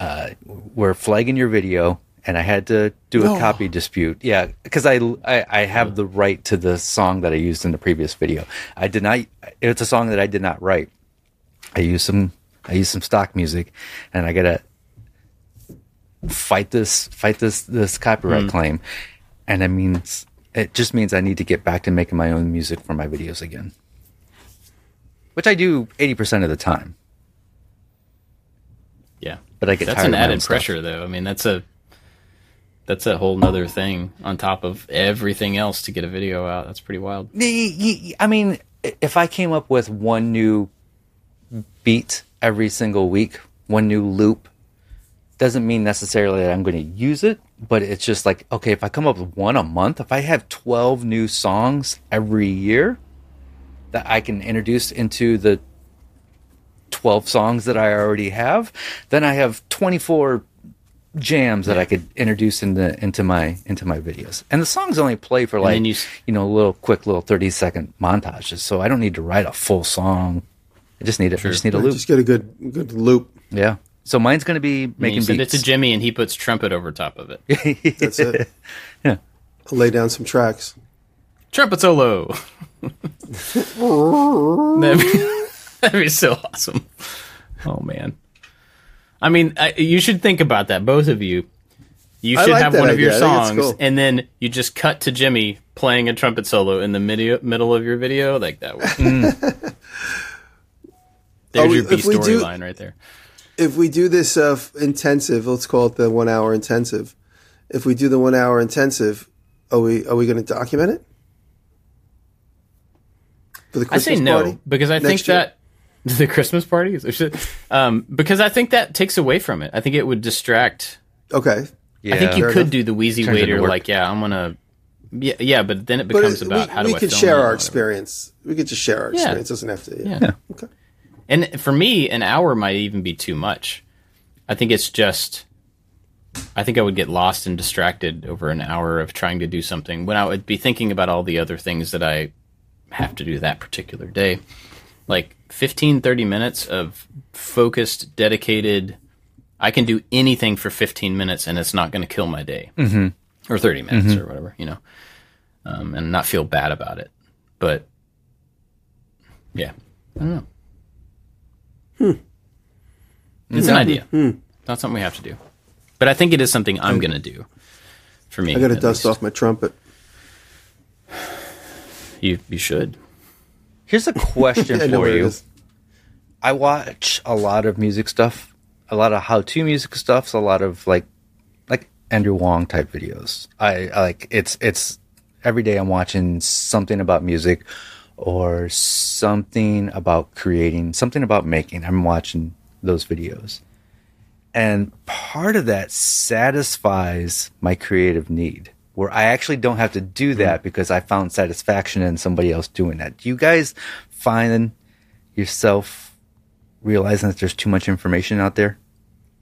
[SPEAKER 3] uh, we're flagging your video and I had to do a copy dispute. Yeah, because I, I, I have the right to the song that I used in the previous video. I did not. It's a song that I did not write. I used some I used some stock music, and I gotta fight this fight this this copyright mm. claim, and it means it just means I need to get back to making my own music for my videos again, which I do eighty percent of the time.
[SPEAKER 1] Yeah,
[SPEAKER 3] but I get
[SPEAKER 1] that's an added pressure, though. I mean, that's a that's a whole nother thing on top of everything else to get a video out. That's pretty wild.
[SPEAKER 3] I mean, if I came up with one new beat every single week, one new loop, doesn't mean necessarily that I'm going to use it, but it's just like, okay, if I come up with one a month, if I have 12 new songs every year that I can introduce into the 12 songs that I already have, then I have 24 jams that I could introduce into into my into my videos. And the songs only play for like you, you know little quick little thirty second montages, so I don't need to write a full song. I just need it. Sure. I just need a loop.
[SPEAKER 2] Just get a good good loop.
[SPEAKER 3] Yeah. So mine's going to be making
[SPEAKER 1] send
[SPEAKER 3] beats.
[SPEAKER 1] it to Jimmy, and he puts trumpet over top of it.
[SPEAKER 2] That's it.
[SPEAKER 3] Yeah.
[SPEAKER 2] I'll lay down some tracks.
[SPEAKER 1] Trumpet solo. that'd, be, that'd be so awesome. Oh man. I mean, I, you should think about that, both of you. You should like have one of your songs, cool. and then you just cut to Jimmy playing a trumpet solo in the midi- middle of your video, like that. Mm. There's we, your B storyline right there.
[SPEAKER 2] If we do this uh, intensive, let's call it the one hour intensive. If we do the one hour intensive, are we are we going to document it?
[SPEAKER 1] For the Christmas I say no party? because I think year? that the Christmas parties, um, because I think that takes away from it. I think it would distract.
[SPEAKER 2] Okay.
[SPEAKER 1] Yeah, I think you could enough. do the wheezy Turns waiter, like, yeah, I'm gonna, yeah, yeah, but then it becomes it, about we, how do
[SPEAKER 2] we I could share our experience. We could just share our yeah. experience. It doesn't have to. Yeah. yeah. Okay.
[SPEAKER 1] And for me, an hour might even be too much. I think it's just. I think I would get lost and distracted over an hour of trying to do something when I would be thinking about all the other things that I have to do that particular day. Like 15, 30 minutes of focused, dedicated. I can do anything for 15 minutes and it's not going to kill my day.
[SPEAKER 3] Mm-hmm.
[SPEAKER 1] Or 30 minutes mm-hmm. or whatever, you know, um, and not feel bad about it. But yeah, I don't know. Hmm. It's an idea. Hmm. Not something we have to do. But I think it is something I'm going to do for me.
[SPEAKER 2] I got to dust least. off my trumpet.
[SPEAKER 1] You you should.
[SPEAKER 3] Here's a question for you. I watch a lot of music stuff, a lot of how-to music stuff, a lot of like like Andrew Huang type videos. I, I like it's it's every day I'm watching something about music or something about creating, something about making. I'm watching those videos. And part of that satisfies my creative need where I actually don't have to do mm-hmm. that because I found satisfaction in somebody else doing that. Do you guys find yourself realizing that there's too much information out there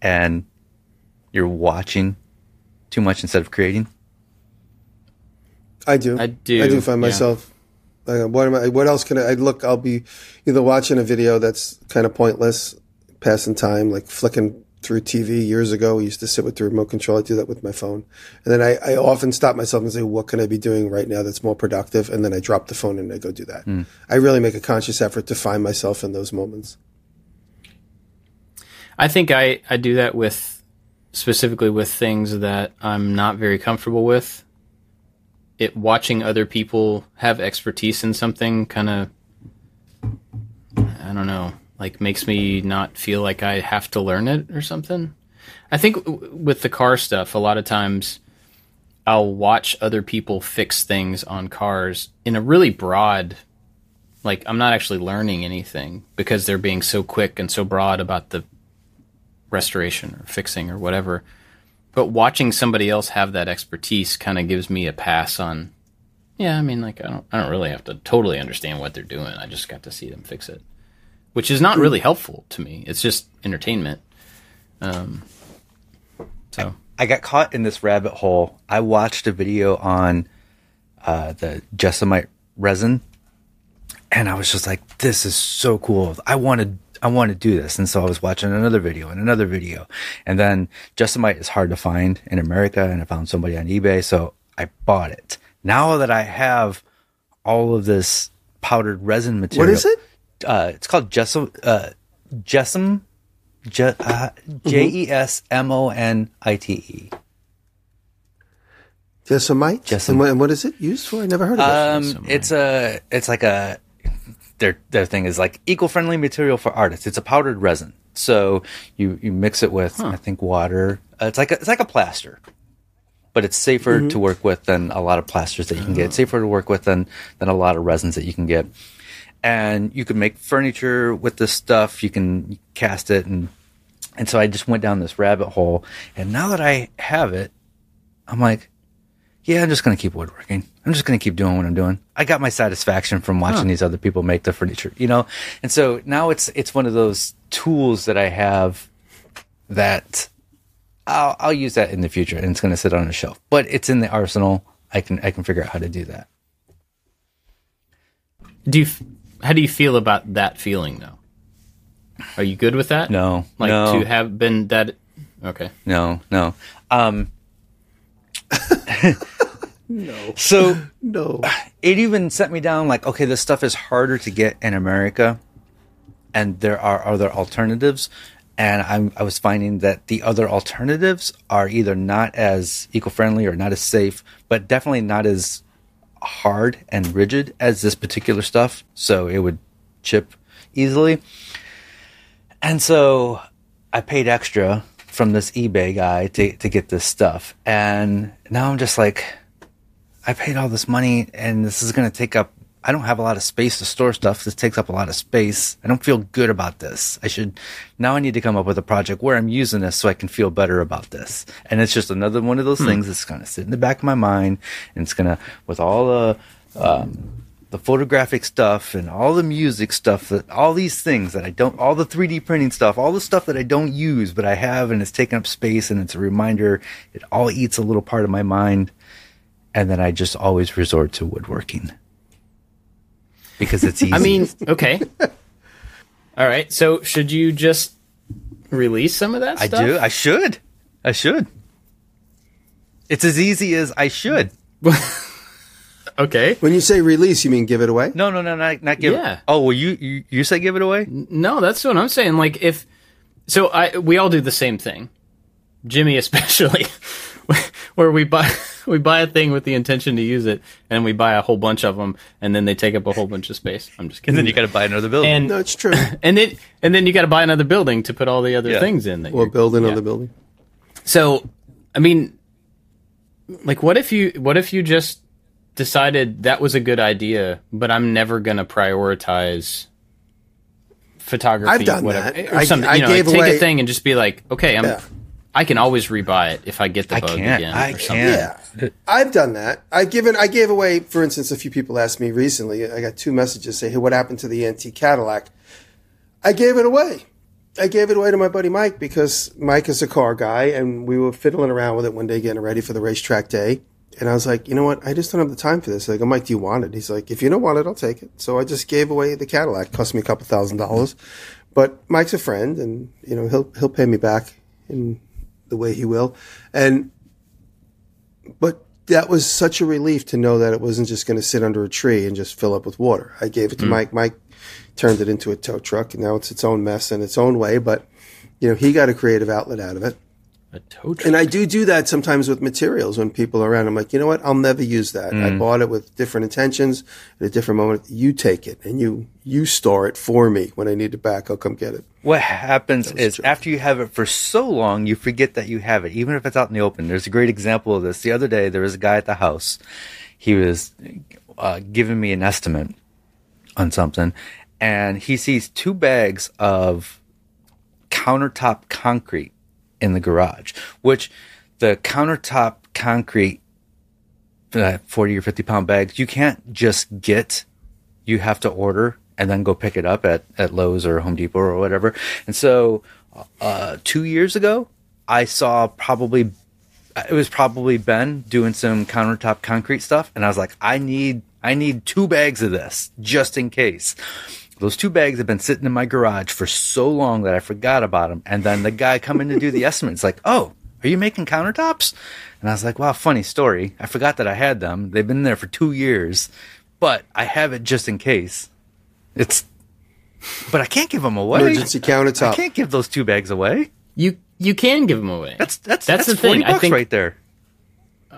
[SPEAKER 3] and you're watching too much instead of creating?
[SPEAKER 2] I do.
[SPEAKER 1] I do.
[SPEAKER 2] I do find
[SPEAKER 1] yeah.
[SPEAKER 2] myself. Like, what am I? What else can I, I look? I'll be either watching a video that's kind of pointless, passing time, like flicking through TV years ago. I used to sit with the remote control. I do that with my phone. And then I, I, often stop myself and say, what can I be doing right now that's more productive? And then I drop the phone and I go do that. Mm. I really make a conscious effort to find myself in those moments.
[SPEAKER 1] I think I, I do that with specifically with things that I'm not very comfortable with. It watching other people have expertise in something kind of I don't know like makes me not feel like I have to learn it or something. I think w- with the car stuff, a lot of times I'll watch other people fix things on cars in a really broad like I'm not actually learning anything because they're being so quick and so broad about the restoration or fixing or whatever. But watching somebody else have that expertise kind of gives me a pass on yeah, I mean like I don't I don't really have to totally understand what they're doing. I just got to see them fix it which is not really helpful to me. It's just entertainment. Um, so
[SPEAKER 3] I, got caught in this rabbit hole. I watched a video on uh, the Jesmonite resin, and I was just like, "This is so cool! I want to." I want to do this. And so I was watching another video and another video. And then Jesmonite is hard to find in America. And I found somebody on eBay. So I bought it. Now that I have all of this powdered resin material.
[SPEAKER 2] What is it?
[SPEAKER 3] uh, it's called Jessam, uh, Jessam, J uh, E S M O N I T E.
[SPEAKER 2] Jesmonite. Jesmonite. And what is it used for? I never heard of
[SPEAKER 3] it. Um, it's a, it's like a, their their thing is like eco friendly material for artists. It's a powdered resin, so you you mix it with huh. I think water. Uh, it's like a, it's like a plaster, but it's safer mm-hmm. to work with than a lot of plasters that you can get. It's safer to work with than than a lot of resins that you can get and you can make furniture with this stuff. You can cast it, and and so I just went down this rabbit hole. And now that I have it, I'm like, yeah, I'm just gonna keep woodworking. I'm just gonna keep doing what I'm doing. I got my satisfaction from watching huh. these other people make the furniture, you know. And so now it's it's one of those tools that I have that I'll I'll use that in the future, and it's gonna sit on a shelf. But it's in the arsenal. I can I can figure out how to do that.
[SPEAKER 1] Do you how do you feel about that feeling though? Are you good with that?
[SPEAKER 3] No,
[SPEAKER 1] like
[SPEAKER 3] no.
[SPEAKER 1] to have been that. Okay.
[SPEAKER 3] No, no. Um,
[SPEAKER 2] no.
[SPEAKER 3] So
[SPEAKER 2] no.
[SPEAKER 3] It even sent me down like, okay, this stuff is harder to get in America, and there are other alternatives. And I'm, I was finding that the other alternatives are either not as eco-friendly or not as safe, but definitely not as hard and rigid as this particular stuff, so it would chip easily. And so I paid extra from this eBay guy to, to get this stuff. And now I'm just like, I paid all this money and this is going to take up I don't have a lot of space to store stuff. This takes up a lot of space. I don't feel good about this. I should, now I need to come up with a project where I'm using this so I can feel better about this. And it's just another one of those hmm. things that's going to sit in the back of my mind and it's going to, with all the, um, the photographic stuff and all the music stuff that all these things that I don't all the 3D printing stuff, all the stuff that I don't use but I have and it's taking up space and it's a reminder it all eats a little part of my mind and then I just always resort to woodworking because it's easy.
[SPEAKER 1] I mean, okay. All right. So should you just release some of that stuff?
[SPEAKER 3] I
[SPEAKER 1] stuff?
[SPEAKER 3] do. I should. I should. It's as easy as I should.
[SPEAKER 1] okay.
[SPEAKER 2] When you say release, you mean give it away?
[SPEAKER 3] No, no, no, not, not give. Yeah. It. Oh, well, you, you you say give it away?
[SPEAKER 1] No, that's what I'm saying. Like if so, I we all do the same thing. Jimmy especially, where we buy we buy a thing with the intention to use it, and we buy a whole bunch of them, and then they take up a whole bunch of space. I'm just kidding.
[SPEAKER 3] And then you got to buy another building.
[SPEAKER 1] And,
[SPEAKER 2] no, it's true.
[SPEAKER 1] And then and then you got to buy another building to put all the other yeah. things in.
[SPEAKER 2] That or build another yeah. building.
[SPEAKER 1] So, I mean, like, what if you what if you just decided that was a good idea, but I'm never going to prioritize photography.
[SPEAKER 2] I've done
[SPEAKER 1] whatever,
[SPEAKER 2] that.
[SPEAKER 1] Or something. I, I you know, like take away, a thing and just be like, okay, I'm yeah. I can always rebuy it if I get the bug
[SPEAKER 3] can't.
[SPEAKER 1] again.
[SPEAKER 3] I can't.
[SPEAKER 2] Yeah, I've done that. I've given. I gave away, for instance, a few people asked me recently. I got two messages say, "Hey, what happened to the antique Cadillac?" I gave it away. I gave it away to my buddy Mike because Mike is a car guy, and we were fiddling around with it one day, getting ready for the racetrack day. And I was like, you know what? I just don't have the time for this. Like, I'm like, do you want it? He's like, if you don't want it, I'll take it. So I just gave away the Cadillac. It cost me a couple thousand dollars, but Mike's a friend, and you know he'll he'll pay me back in the way he will. And that was such a relief to know that it wasn't just going to sit under a tree and just fill up with water. I gave it to mm. Mike. Mike turned it into a tow truck, and now it's its own mess in its own way. But you know, he got a creative outlet out of it.
[SPEAKER 1] A tow truck.
[SPEAKER 2] And I do do that sometimes with materials when people are around. I'm like, you know what? I'll never use that. Mm. I bought it with different intentions at a different moment. You take it and you you store it for me. When I need it back, I'll come get it.
[SPEAKER 3] What happens is after you have it for so long, you forget that you have it, even if it's out in the open. There's a great example of this. The other day, there was a guy at the house. He was uh, giving me an estimate on something, and he sees two bags of countertop concrete in the garage, which the countertop concrete, uh, 40 or 50 pound bags, you can't just get, you have to order and then go pick it up at, at Lowe's or Home Depot or whatever. And so, uh, two years ago, I saw probably, it was probably Ben doing some countertop concrete stuff. And I was like, I need, I need two bags of this just in case. Those two bags have been sitting in my garage for so long that I forgot about them. And then the guy coming to do the estimate estimate's like, "Oh, are you making countertops?" And I was like, "Wow, funny story. I forgot that I had them. They've been there for two years, but I have it just in case. It's, but I can't give them away.
[SPEAKER 2] Emergency countertop.
[SPEAKER 3] I can't give those two bags away.
[SPEAKER 1] You you can give them away.
[SPEAKER 3] That's that's that's, that's the thing. I think right there.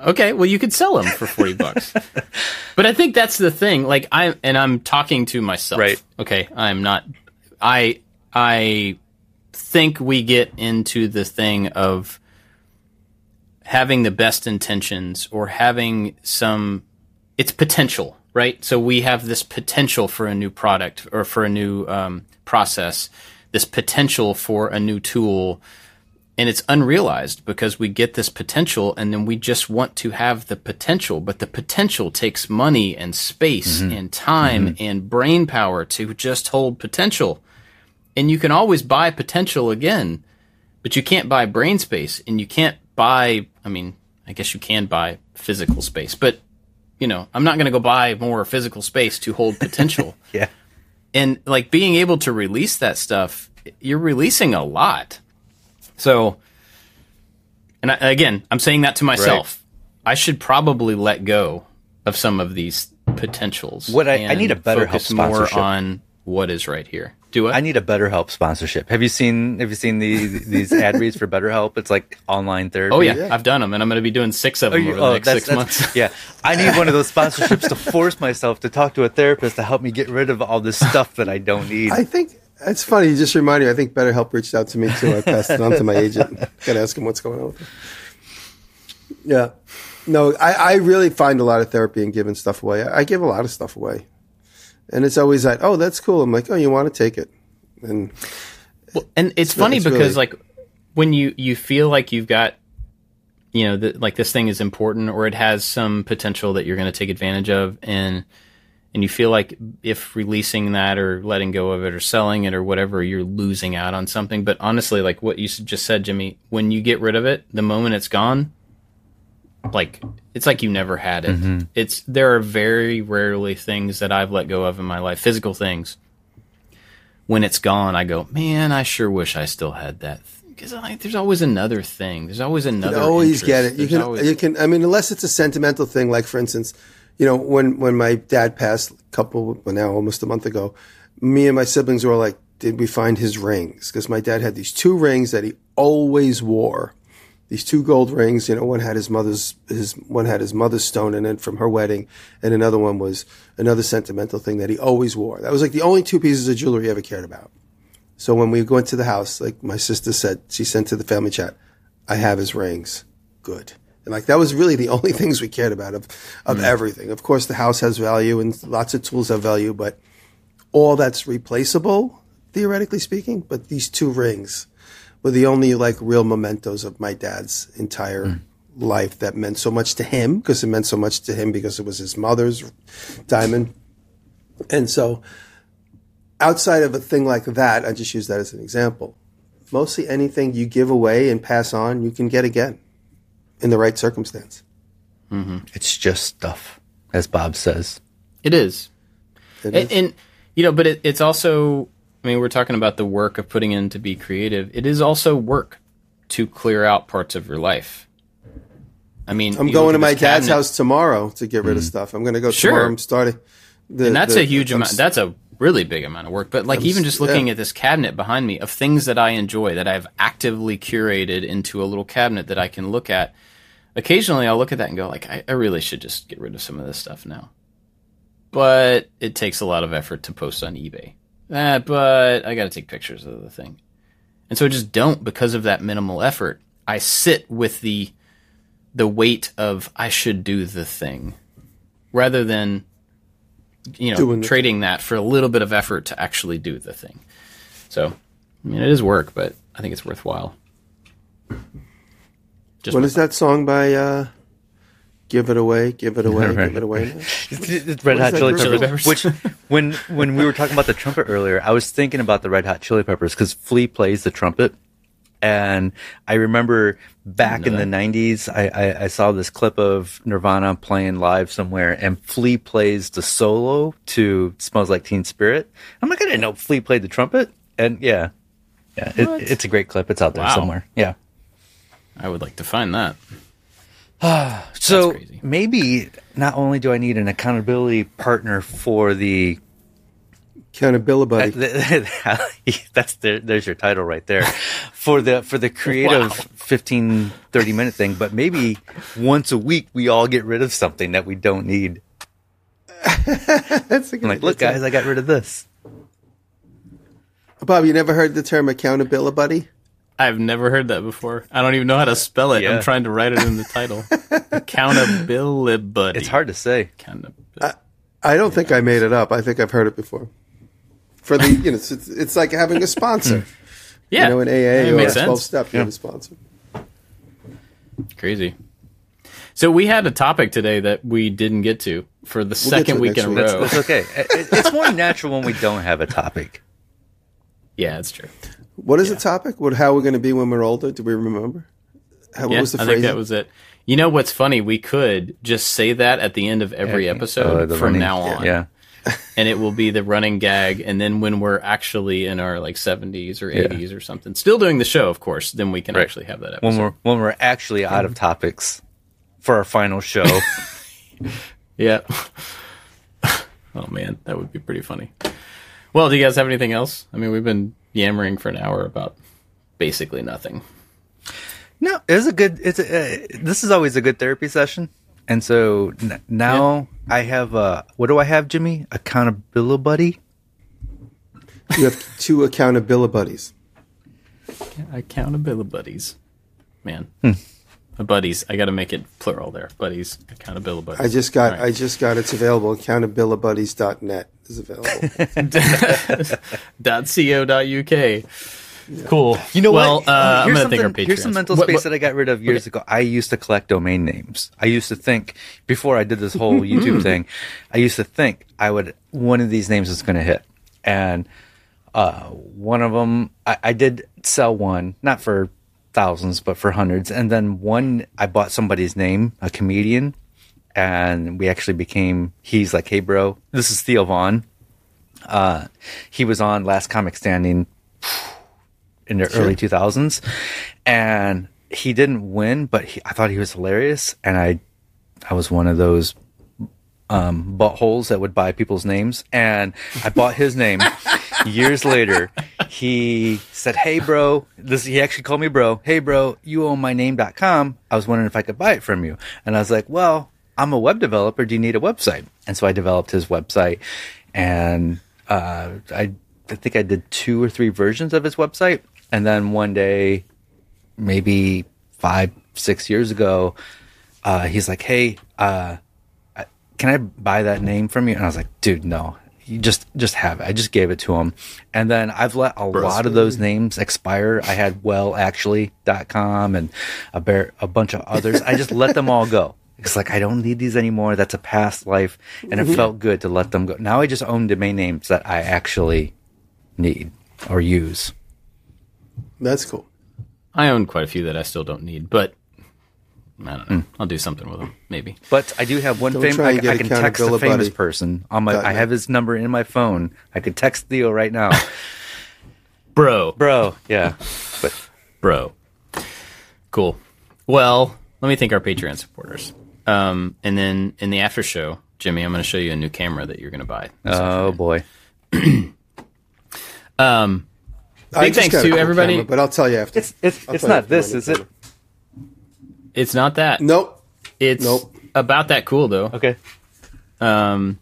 [SPEAKER 1] Okay, well you could sell them for 40 bucks. but I think that's the thing. Like I and I'm talking to myself.
[SPEAKER 3] Right.
[SPEAKER 1] Okay, I'm not I I think we get into the thing of having the best intentions or having some it's potential, right? So we have this potential for a new product or for a new um, process, this potential for a new tool and it's unrealized because we get this potential and then we just want to have the potential but the potential takes money and space mm-hmm. and time mm-hmm. and brain power to just hold potential and you can always buy potential again but you can't buy brain space and you can't buy i mean i guess you can buy physical space but you know i'm not going to go buy more physical space to hold potential
[SPEAKER 3] yeah
[SPEAKER 1] and like being able to release that stuff you're releasing a lot so, and I, again, I'm saying that to myself. Right. I should probably let go of some of these potentials.
[SPEAKER 3] What I, I need a better help
[SPEAKER 1] more on what is right here.
[SPEAKER 3] Do I? I need a BetterHelp sponsorship. Have you seen Have you seen the, these ad reads for BetterHelp? It's like online therapy.
[SPEAKER 1] Oh yeah, yeah. I've done them, and I'm going to be doing six of them you, over the oh, next six months.
[SPEAKER 3] Yeah, I need one of those sponsorships to force myself to talk to a therapist to help me get rid of all this stuff that I don't need.
[SPEAKER 2] I think it's funny. You just reminded me. I think BetterHelp reached out to me too. I passed it on to my agent. Got to ask him what's going on with. Yeah. No, I, I really find a lot of therapy in giving stuff away. I, I give a lot of stuff away. And it's always like, oh, that's cool. I'm like, oh, you want to take it. And,
[SPEAKER 1] well, and it's, it's funny it's because, really, like, when you, you feel like you've got, you know, the, like this thing is important or it has some potential that you're going to take advantage of. And, and you feel like if releasing that or letting go of it or selling it or whatever, you're losing out on something. But honestly, like what you just said, Jimmy, when you get rid of it, the moment it's gone, like it's like you never had it. Mm-hmm. It's there are very rarely things that I've let go of in my life, physical things. When it's gone, I go, man, I sure wish I still had that because like, there's always another thing. There's always another.
[SPEAKER 2] You always
[SPEAKER 1] interest.
[SPEAKER 2] get it. You there's can. Always... You can. I mean, unless it's a sentimental thing, like for instance, you know, when when my dad passed, a couple well now almost a month ago, me and my siblings were like, did we find his rings? Because my dad had these two rings that he always wore. These two gold rings, you know, one had his mother's his one had his mother's stone in it from her wedding, and another one was another sentimental thing that he always wore. That was like the only two pieces of jewelry he ever cared about. So when we went to the house, like my sister said, she sent to the family chat, I have his rings. Good. And like that was really the only things we cared about of of mm. everything. Of course, the house has value and lots of tools have value, but all that's replaceable, theoretically speaking. But these two rings were the only like real mementos of my dad's entire mm. life that meant so much to him because it meant so much to him because it was his mother's diamond. And so, outside of a thing like that, I just use that as an example. Mostly anything you give away and pass on, you can get again in the right circumstance.
[SPEAKER 3] Mm-hmm. It's just stuff, as Bob says.
[SPEAKER 1] It is. It and, is. and, you know, but it, it's also. I mean, we're talking about the work of putting in to be creative. It is also work to clear out parts of your life. I mean,
[SPEAKER 2] I'm going to my dad's house tomorrow to get rid mm. of stuff. I'm going to go sure. tomorrow. I'm starting.
[SPEAKER 1] The, and that's the, a huge amount. That's a really big amount of work. But like I'm, even just looking yeah. at this cabinet behind me of things that I enjoy that I've actively curated into a little cabinet that I can look at. Occasionally, I'll look at that and go like, I, I really should just get rid of some of this stuff now. But it takes a lot of effort to post on eBay. Eh, but I got to take pictures of the thing, and so I just don't because of that minimal effort. I sit with the the weight of I should do the thing rather than you know Doing trading that for a little bit of effort to actually do the thing. So, I mean, it is work, but I think it's worthwhile.
[SPEAKER 2] Just what is that song by? Uh, give it away, give it away, give it away.
[SPEAKER 3] Red Hot Chili Peppers. Peppers. Which, when when we were talking about the trumpet earlier, I was thinking about the Red Hot Chili Peppers because Flea plays the trumpet, and I remember back in the 90s, I, I, I, saw this clip of Nirvana playing live somewhere, and Flea plays the solo to Smells Like Teen Spirit. I'm like, I didn't know Flea played the trumpet. And yeah, yeah, it, it's a great clip. It's out there wow. somewhere. Yeah.
[SPEAKER 1] I would like to find that.
[SPEAKER 3] so maybe not only do I need an accountability partner for the
[SPEAKER 2] Accountability.
[SPEAKER 3] That's the, there's your title right there for the for the creative wow. 15 30 minute thing. But maybe once a week we all get rid of something that we don't need. That's a good I'm like, look, guys, I got rid of this.
[SPEAKER 2] Bob, you never heard the term accountability buddy?
[SPEAKER 1] I've never heard that before. I don't even know how to spell it. Yeah. I'm trying to write it in the title. accountability buddy.
[SPEAKER 3] It's hard to say.
[SPEAKER 2] I, I don't think I made it up. I think I've heard it before for the you know it's, it's like having a sponsor.
[SPEAKER 1] yeah,
[SPEAKER 2] you know, in AA or twelve step, you yeah. have a sponsor.
[SPEAKER 1] Crazy. So we had a topic today that we didn't get to for the we'll second week in a row.
[SPEAKER 3] That's, that's okay. it's more natural when we don't have a topic.
[SPEAKER 1] Yeah, that's true.
[SPEAKER 2] What is
[SPEAKER 1] yeah.
[SPEAKER 2] the topic? What how we're going to be when we're older? Do we remember?
[SPEAKER 1] How, yeah, I think that was it. You know what's funny? We could just say that at the end of every episode uh, from running, now on.
[SPEAKER 3] Yeah
[SPEAKER 1] and it will be the running gag. And then when we're actually in our like 70s or 80s yeah. or something, still doing the show, of course, then we can right. actually have that episode.
[SPEAKER 3] When we're when we're actually out of topics for our final show.
[SPEAKER 1] yeah. oh man, that would be pretty funny. Well, do you guys have anything else? I mean, we've been yammering for an hour about basically nothing.
[SPEAKER 3] No, it's a good. It's a, uh, this is always a good therapy session. And so n- now. I have uh what do I have, Jimmy? Accountability buddy.
[SPEAKER 2] You have two accountability buddies.
[SPEAKER 1] Accountability buddies, man. Hmm. Buddies, I got to make it plural there. Buddies, accountability buddies.
[SPEAKER 2] I just got, right. I just got. It's available. Accountabilitybuddies.net is available.
[SPEAKER 1] .co.uk. Cool. You know well, what? Uh, uh I'm
[SPEAKER 3] gonna thank our Here's some mental space what, what, that I got rid of years okay. ago. I used to collect domain names. I used to think before I did this whole YouTube thing, I used to think I would one of these names is going to hit, and uh, one of them I, I did sell one, not for thousands, but for hundreds, and then one I bought somebody's name, a comedian, and we actually became. He's like, "Hey, bro, this is Theo Von. Uh, he was on Last Comic Standing in the sure. early 2000s, and he didn't win, but he, I thought he was hilarious, and I I was one of those um, buttholes that would buy people's names, and I bought his name. Years later, he said, "Hey, bro, this." He actually called me bro. Hey, bro, you own my name.com. I was wondering if I could buy it from you, and I was like, "Well, I'm a web developer. Do you need a website?" And so I developed his website, and uh, I I think I did two or three versions of his website, and then one day, maybe five, six years ago, uh, he's like, "Hey, uh, can I buy that name from you?" And I was like, "Dude, no. You just just have it." I just gave it to him, and then I've let a lot of those names expire. I had wellactually.com and a bear, a bunch of others. I just let them all go. It's like I don't need these anymore. That's a past life, and it mm-hmm. felt good to let them go. Now I just own domain names that I actually need or use.
[SPEAKER 2] That's cool.
[SPEAKER 1] I own quite a few that I still don't need, but I don't know. Mm. I'll do something with them, maybe.
[SPEAKER 3] But I do have one famous. I, I can text a famous person on my. I have his number in my phone. I could text Theo right now.
[SPEAKER 1] bro,
[SPEAKER 3] bro, yeah,
[SPEAKER 1] but bro, cool. Well, let me thank our Patreon supporters. Um, and then in the after show, Jimmy, I'm going to show you a new camera that you're going to buy.
[SPEAKER 3] Oh boy.
[SPEAKER 1] um, big thanks to everybody. Camera,
[SPEAKER 2] but I'll tell you after.
[SPEAKER 3] It's it's, it's not this, is it?
[SPEAKER 1] It's not that.
[SPEAKER 2] Nope.
[SPEAKER 1] It's
[SPEAKER 2] nope.
[SPEAKER 1] about that cool though.
[SPEAKER 3] Okay.
[SPEAKER 1] Um.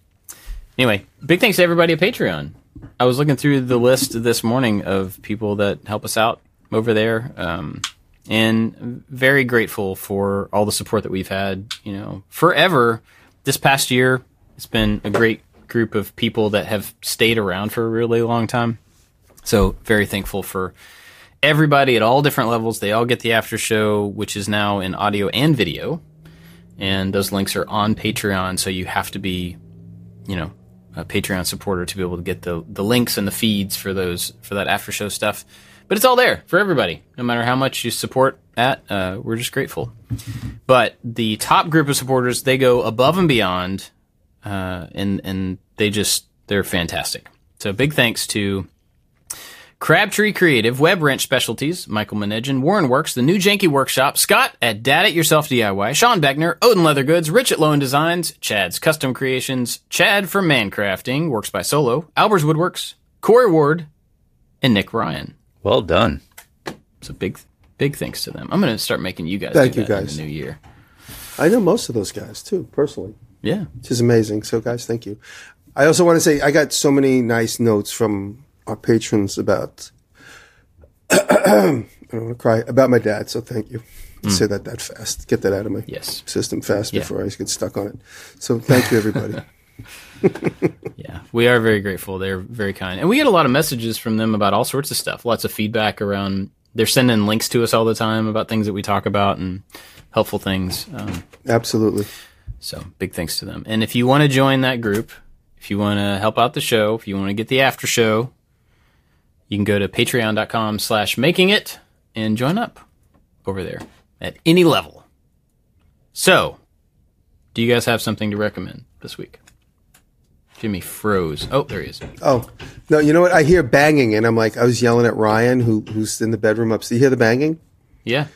[SPEAKER 1] Anyway, big thanks to everybody at Patreon. I was looking through the list this morning of people that help us out over there. Um, and very grateful for all the support that we've had, you know, forever. This past year, it's been a great group of people that have stayed around for a really long time. So very thankful for everybody at all different levels. They all get the after show, which is now in audio and video. And those links are on Patreon, so you have to be, you know, a Patreon supporter to be able to get the the links and the feeds for those for that after show stuff. But it's all there for everybody, no matter how much you support at. Uh, we're just grateful. But the top group of supporters, they go above and beyond, uh, and and they just they're fantastic. So big thanks to Crabtree Creative, Webb Ranch Specialties, Michael Menedjian, Warren Werks, The New Janky Workshop, Scott at Dad It Yourself DIY, Sean Beckner, Odin Leather Goods, Rich at Lowen Designs, Chad's Custom Creations, Chad for Mancrafting, Works by Solo, Albers Woodworks, Corey Ward, and Nick Ryan.
[SPEAKER 3] Well done.
[SPEAKER 1] So big, big thanks to them. I'm going to start making you guys.
[SPEAKER 2] Thank you, guys.
[SPEAKER 1] In the new year.
[SPEAKER 2] I know most of those guys too, personally.
[SPEAKER 1] Yeah,
[SPEAKER 2] which is amazing. So, guys, thank you. I also want to say I got so many nice notes from our patrons about I don't want to cry about my dad. So thank you. Mm. Say that that fast. Get that out of my
[SPEAKER 1] yes.
[SPEAKER 2] system fast yeah. before I get stuck on it. So thank you, everybody.
[SPEAKER 1] yeah, we are very grateful. They're very kind, and we get a lot of messages from them about all sorts of stuff. Lots of feedback around. They're sending links to us all the time about things that we talk about and helpful things. Um,
[SPEAKER 2] Absolutely.
[SPEAKER 1] So big thanks to them. And if you want to join that group, if you want to help out the show, if you want to get the after show, you can go to patreon.com slash making it and join up over there at any level. So, do you guys have something to recommend this week? Jimmy froze. Oh, there he is.
[SPEAKER 2] Oh, no, you know what? I hear banging, and I'm like, I was yelling at Ryan, who who's in the bedroom upstairs. You hear the banging?
[SPEAKER 1] Yeah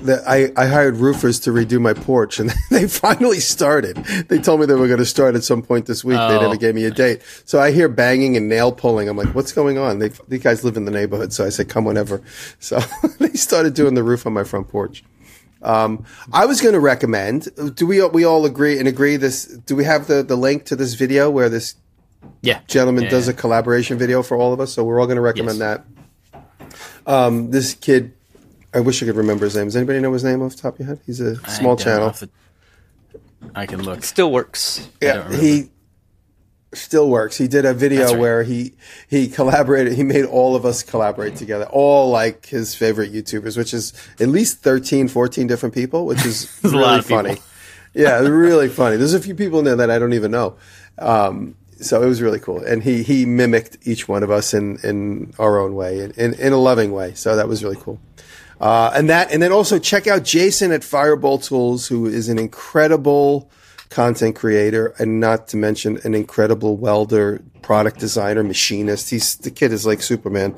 [SPEAKER 2] that I, I hired roofers to redo my porch and they finally started. They told me they were going to start at some point this week. Oh. They never oh. gave me a date. So I hear banging and nail pulling. I'm like, what's going on? They, these guys live in the neighborhood. So I said, come whenever. So they started doing the roof on my front porch. Um, I was going to recommend, do we, we all agree and agree this, do we have the, the link to this video where this
[SPEAKER 1] yeah.
[SPEAKER 2] gentleman
[SPEAKER 1] yeah,
[SPEAKER 2] does a collaboration video for all of us? So we're all going to recommend yes. that. Um, this kid I wish I could remember his name. Does anybody know his name off the top of your head? He's a small channel. The,
[SPEAKER 1] I can look.
[SPEAKER 3] Still works.
[SPEAKER 2] Yeah, he still works. He did a video right. where he he collaborated. He made all of us collaborate together, all like his favorite YouTubers, which is at least 13, 14 different people, which is really funny. yeah, really funny. There's a few people in there that I don't even know. Um, so it was really cool, and he he mimicked each one of us in in our own way, in in, in a loving way. So that was really cool. Uh, and that, and then also check out Jason at Fireball Tools, who is an incredible content creator, and not to mention an incredible welder, product designer, machinist. He's the kid is like Superman.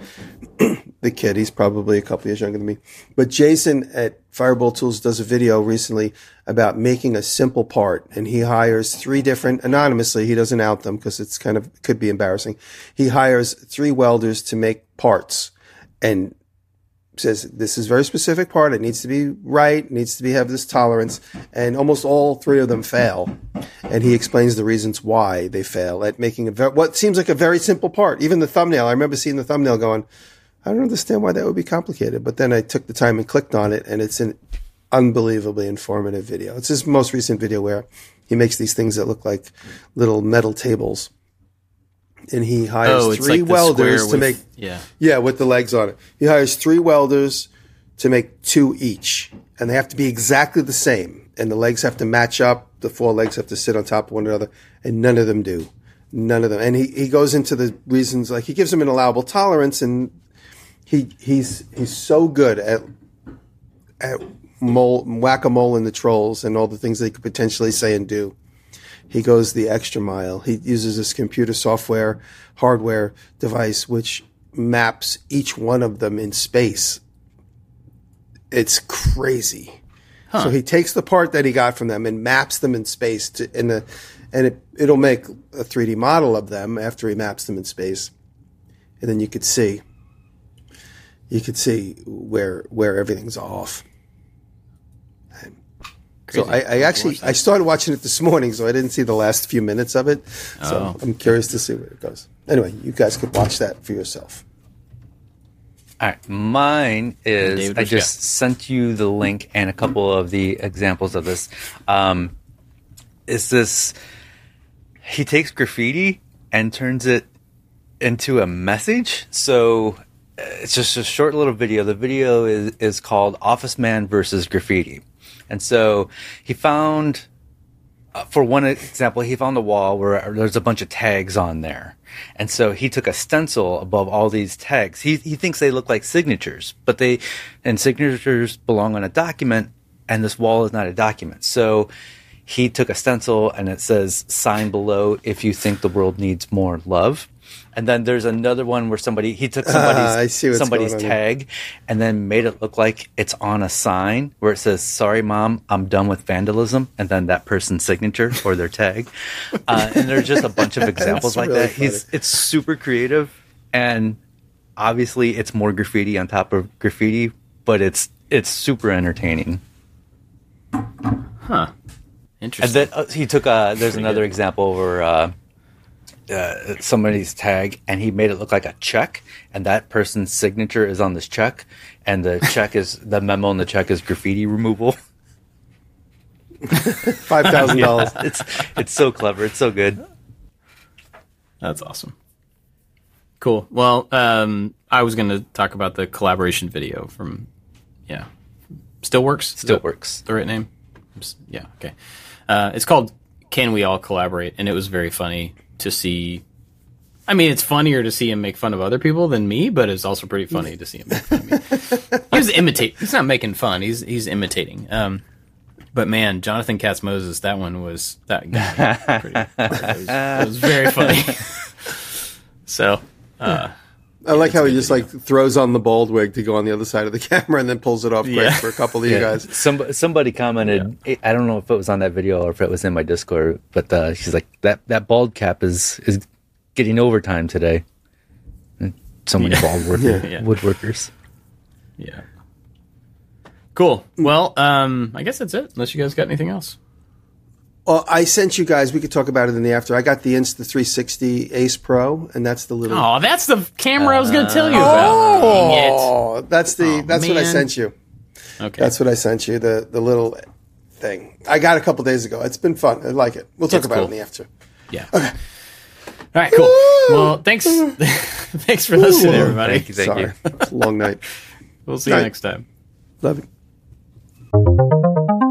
[SPEAKER 2] the kid, he's probably a couple years younger than me. But Jason at Fireball Tools does a video recently about making a simple part, and he hires three different anonymously. He doesn't out them because it's kind of could be embarrassing. He hires three welders to make parts, and says this is very specific part. It needs to be right. Needs to be have this tolerance, and almost all three of them fail. And he explains the reasons why they fail at making a what seems like a very simple part. Even the thumbnail. I remember seeing the thumbnail going, I don't understand why that would be complicated. But then I took the time and clicked on it, and it's an unbelievably informative video. It's his most recent video where he makes these things that look like little metal tables and he hires oh, three like welders to make
[SPEAKER 1] yeah
[SPEAKER 2] yeah with the legs on it. He hires three welders to make two each, and they have to be exactly the same, and the legs have to match up. The four legs have to sit on top of one another, and none of them do. None of them. And he, he goes into the reasons like he gives them an allowable tolerance, and he he's he's so good at at mole, whack a mole in the trolls and all the things they could potentially say and do. He goes the extra mile. He uses this computer software, hardware device, which maps each one of them in space. It's crazy. Huh. So he takes the part that he got from them and maps them in space to in the, and it it'll make a 3D model of them after he maps them in space, and then you could see. You could see where where everything's off. So I, I actually I started watching it this morning, so I didn't see the last few minutes of it. So oh. I'm curious to see where it goes. Anyway, you guys could watch that for yourself.
[SPEAKER 3] All right, mine is David I just sent you the link and a couple of the examples of this. Um, is this he takes graffiti and turns it into a message? So uh, it's just a short little video. The video is is called Office Man versus Graffiti, and so he found. Uh, for one example, he found a wall where there's a bunch of tags on there. And so he took a stencil above all these tags. He, he thinks they look like signatures, but they, and signatures belong on a document and this wall is not a document. So he took a stencil and it says sign below if you think the world needs more love. And then there's another one where somebody he took somebody's uh, somebody's tag and then made it look like it's on a sign where it says "Sorry, mom, I'm done with vandalism," and then that person's signature or their tag. Uh, and there's just a bunch of examples like really that. Funny. He's it's super creative and obviously it's more graffiti on top of graffiti, but it's it's super entertaining.
[SPEAKER 1] Huh. Interesting.
[SPEAKER 3] And then uh, he took a. There's another good. example where uh, somebody's tag and he made it look like a check and that person's signature is on this check and the check is the memo in the check is graffiti removal.
[SPEAKER 2] five thousand dollars
[SPEAKER 3] it's it's so clever. It's so good.
[SPEAKER 1] That's awesome. Cool. Well um, i was going to talk about the collaboration video from yeah. Still works?
[SPEAKER 3] Still works.
[SPEAKER 1] the right name? Yeah okay. Uh, it's called can we all collaborate? And it was very funny to see. I mean, it's funnier to see him make fun of other people than me, but it's also pretty funny to see him make fun of me. he was imitating. He's not making fun. He's he's imitating. Um, but man, Jonathan Katz Moses, that one was that guy. Pretty, it, was, it was very funny. so, uh,
[SPEAKER 2] I like how he just like throws on the bald wig to go on the other side of the camera and then pulls it off quick yeah. for a couple of yeah. you guys.
[SPEAKER 3] Some, somebody commented, yeah. I don't know if it was on that video or if it was in my Discord, but uh, she's like, that, that bald cap is, is getting overtime today. And so many bald worker, woodworkers.
[SPEAKER 1] Yeah. Cool. Well, um, I guess that's it. Unless you guys got anything else.
[SPEAKER 2] Well, I sent you guys. We could talk about it in the after. I got the Insta360 Ace Pro, and that's the little.
[SPEAKER 1] Oh, that's the camera uh, I was going to tell you about.
[SPEAKER 2] Oh, that's the. Oh, that's man. what I sent you. Okay, that's what I sent you. The the little thing I got a couple days ago. It's been fun. I like it. We'll talk it's about cool. it in the after.
[SPEAKER 1] Yeah. Okay. All right. Cool. Well, thanks. thanks for listening, everybody.
[SPEAKER 3] Thank you. Thank Sorry.
[SPEAKER 2] you. long night.
[SPEAKER 1] We'll see night. you next time.
[SPEAKER 2] Love you.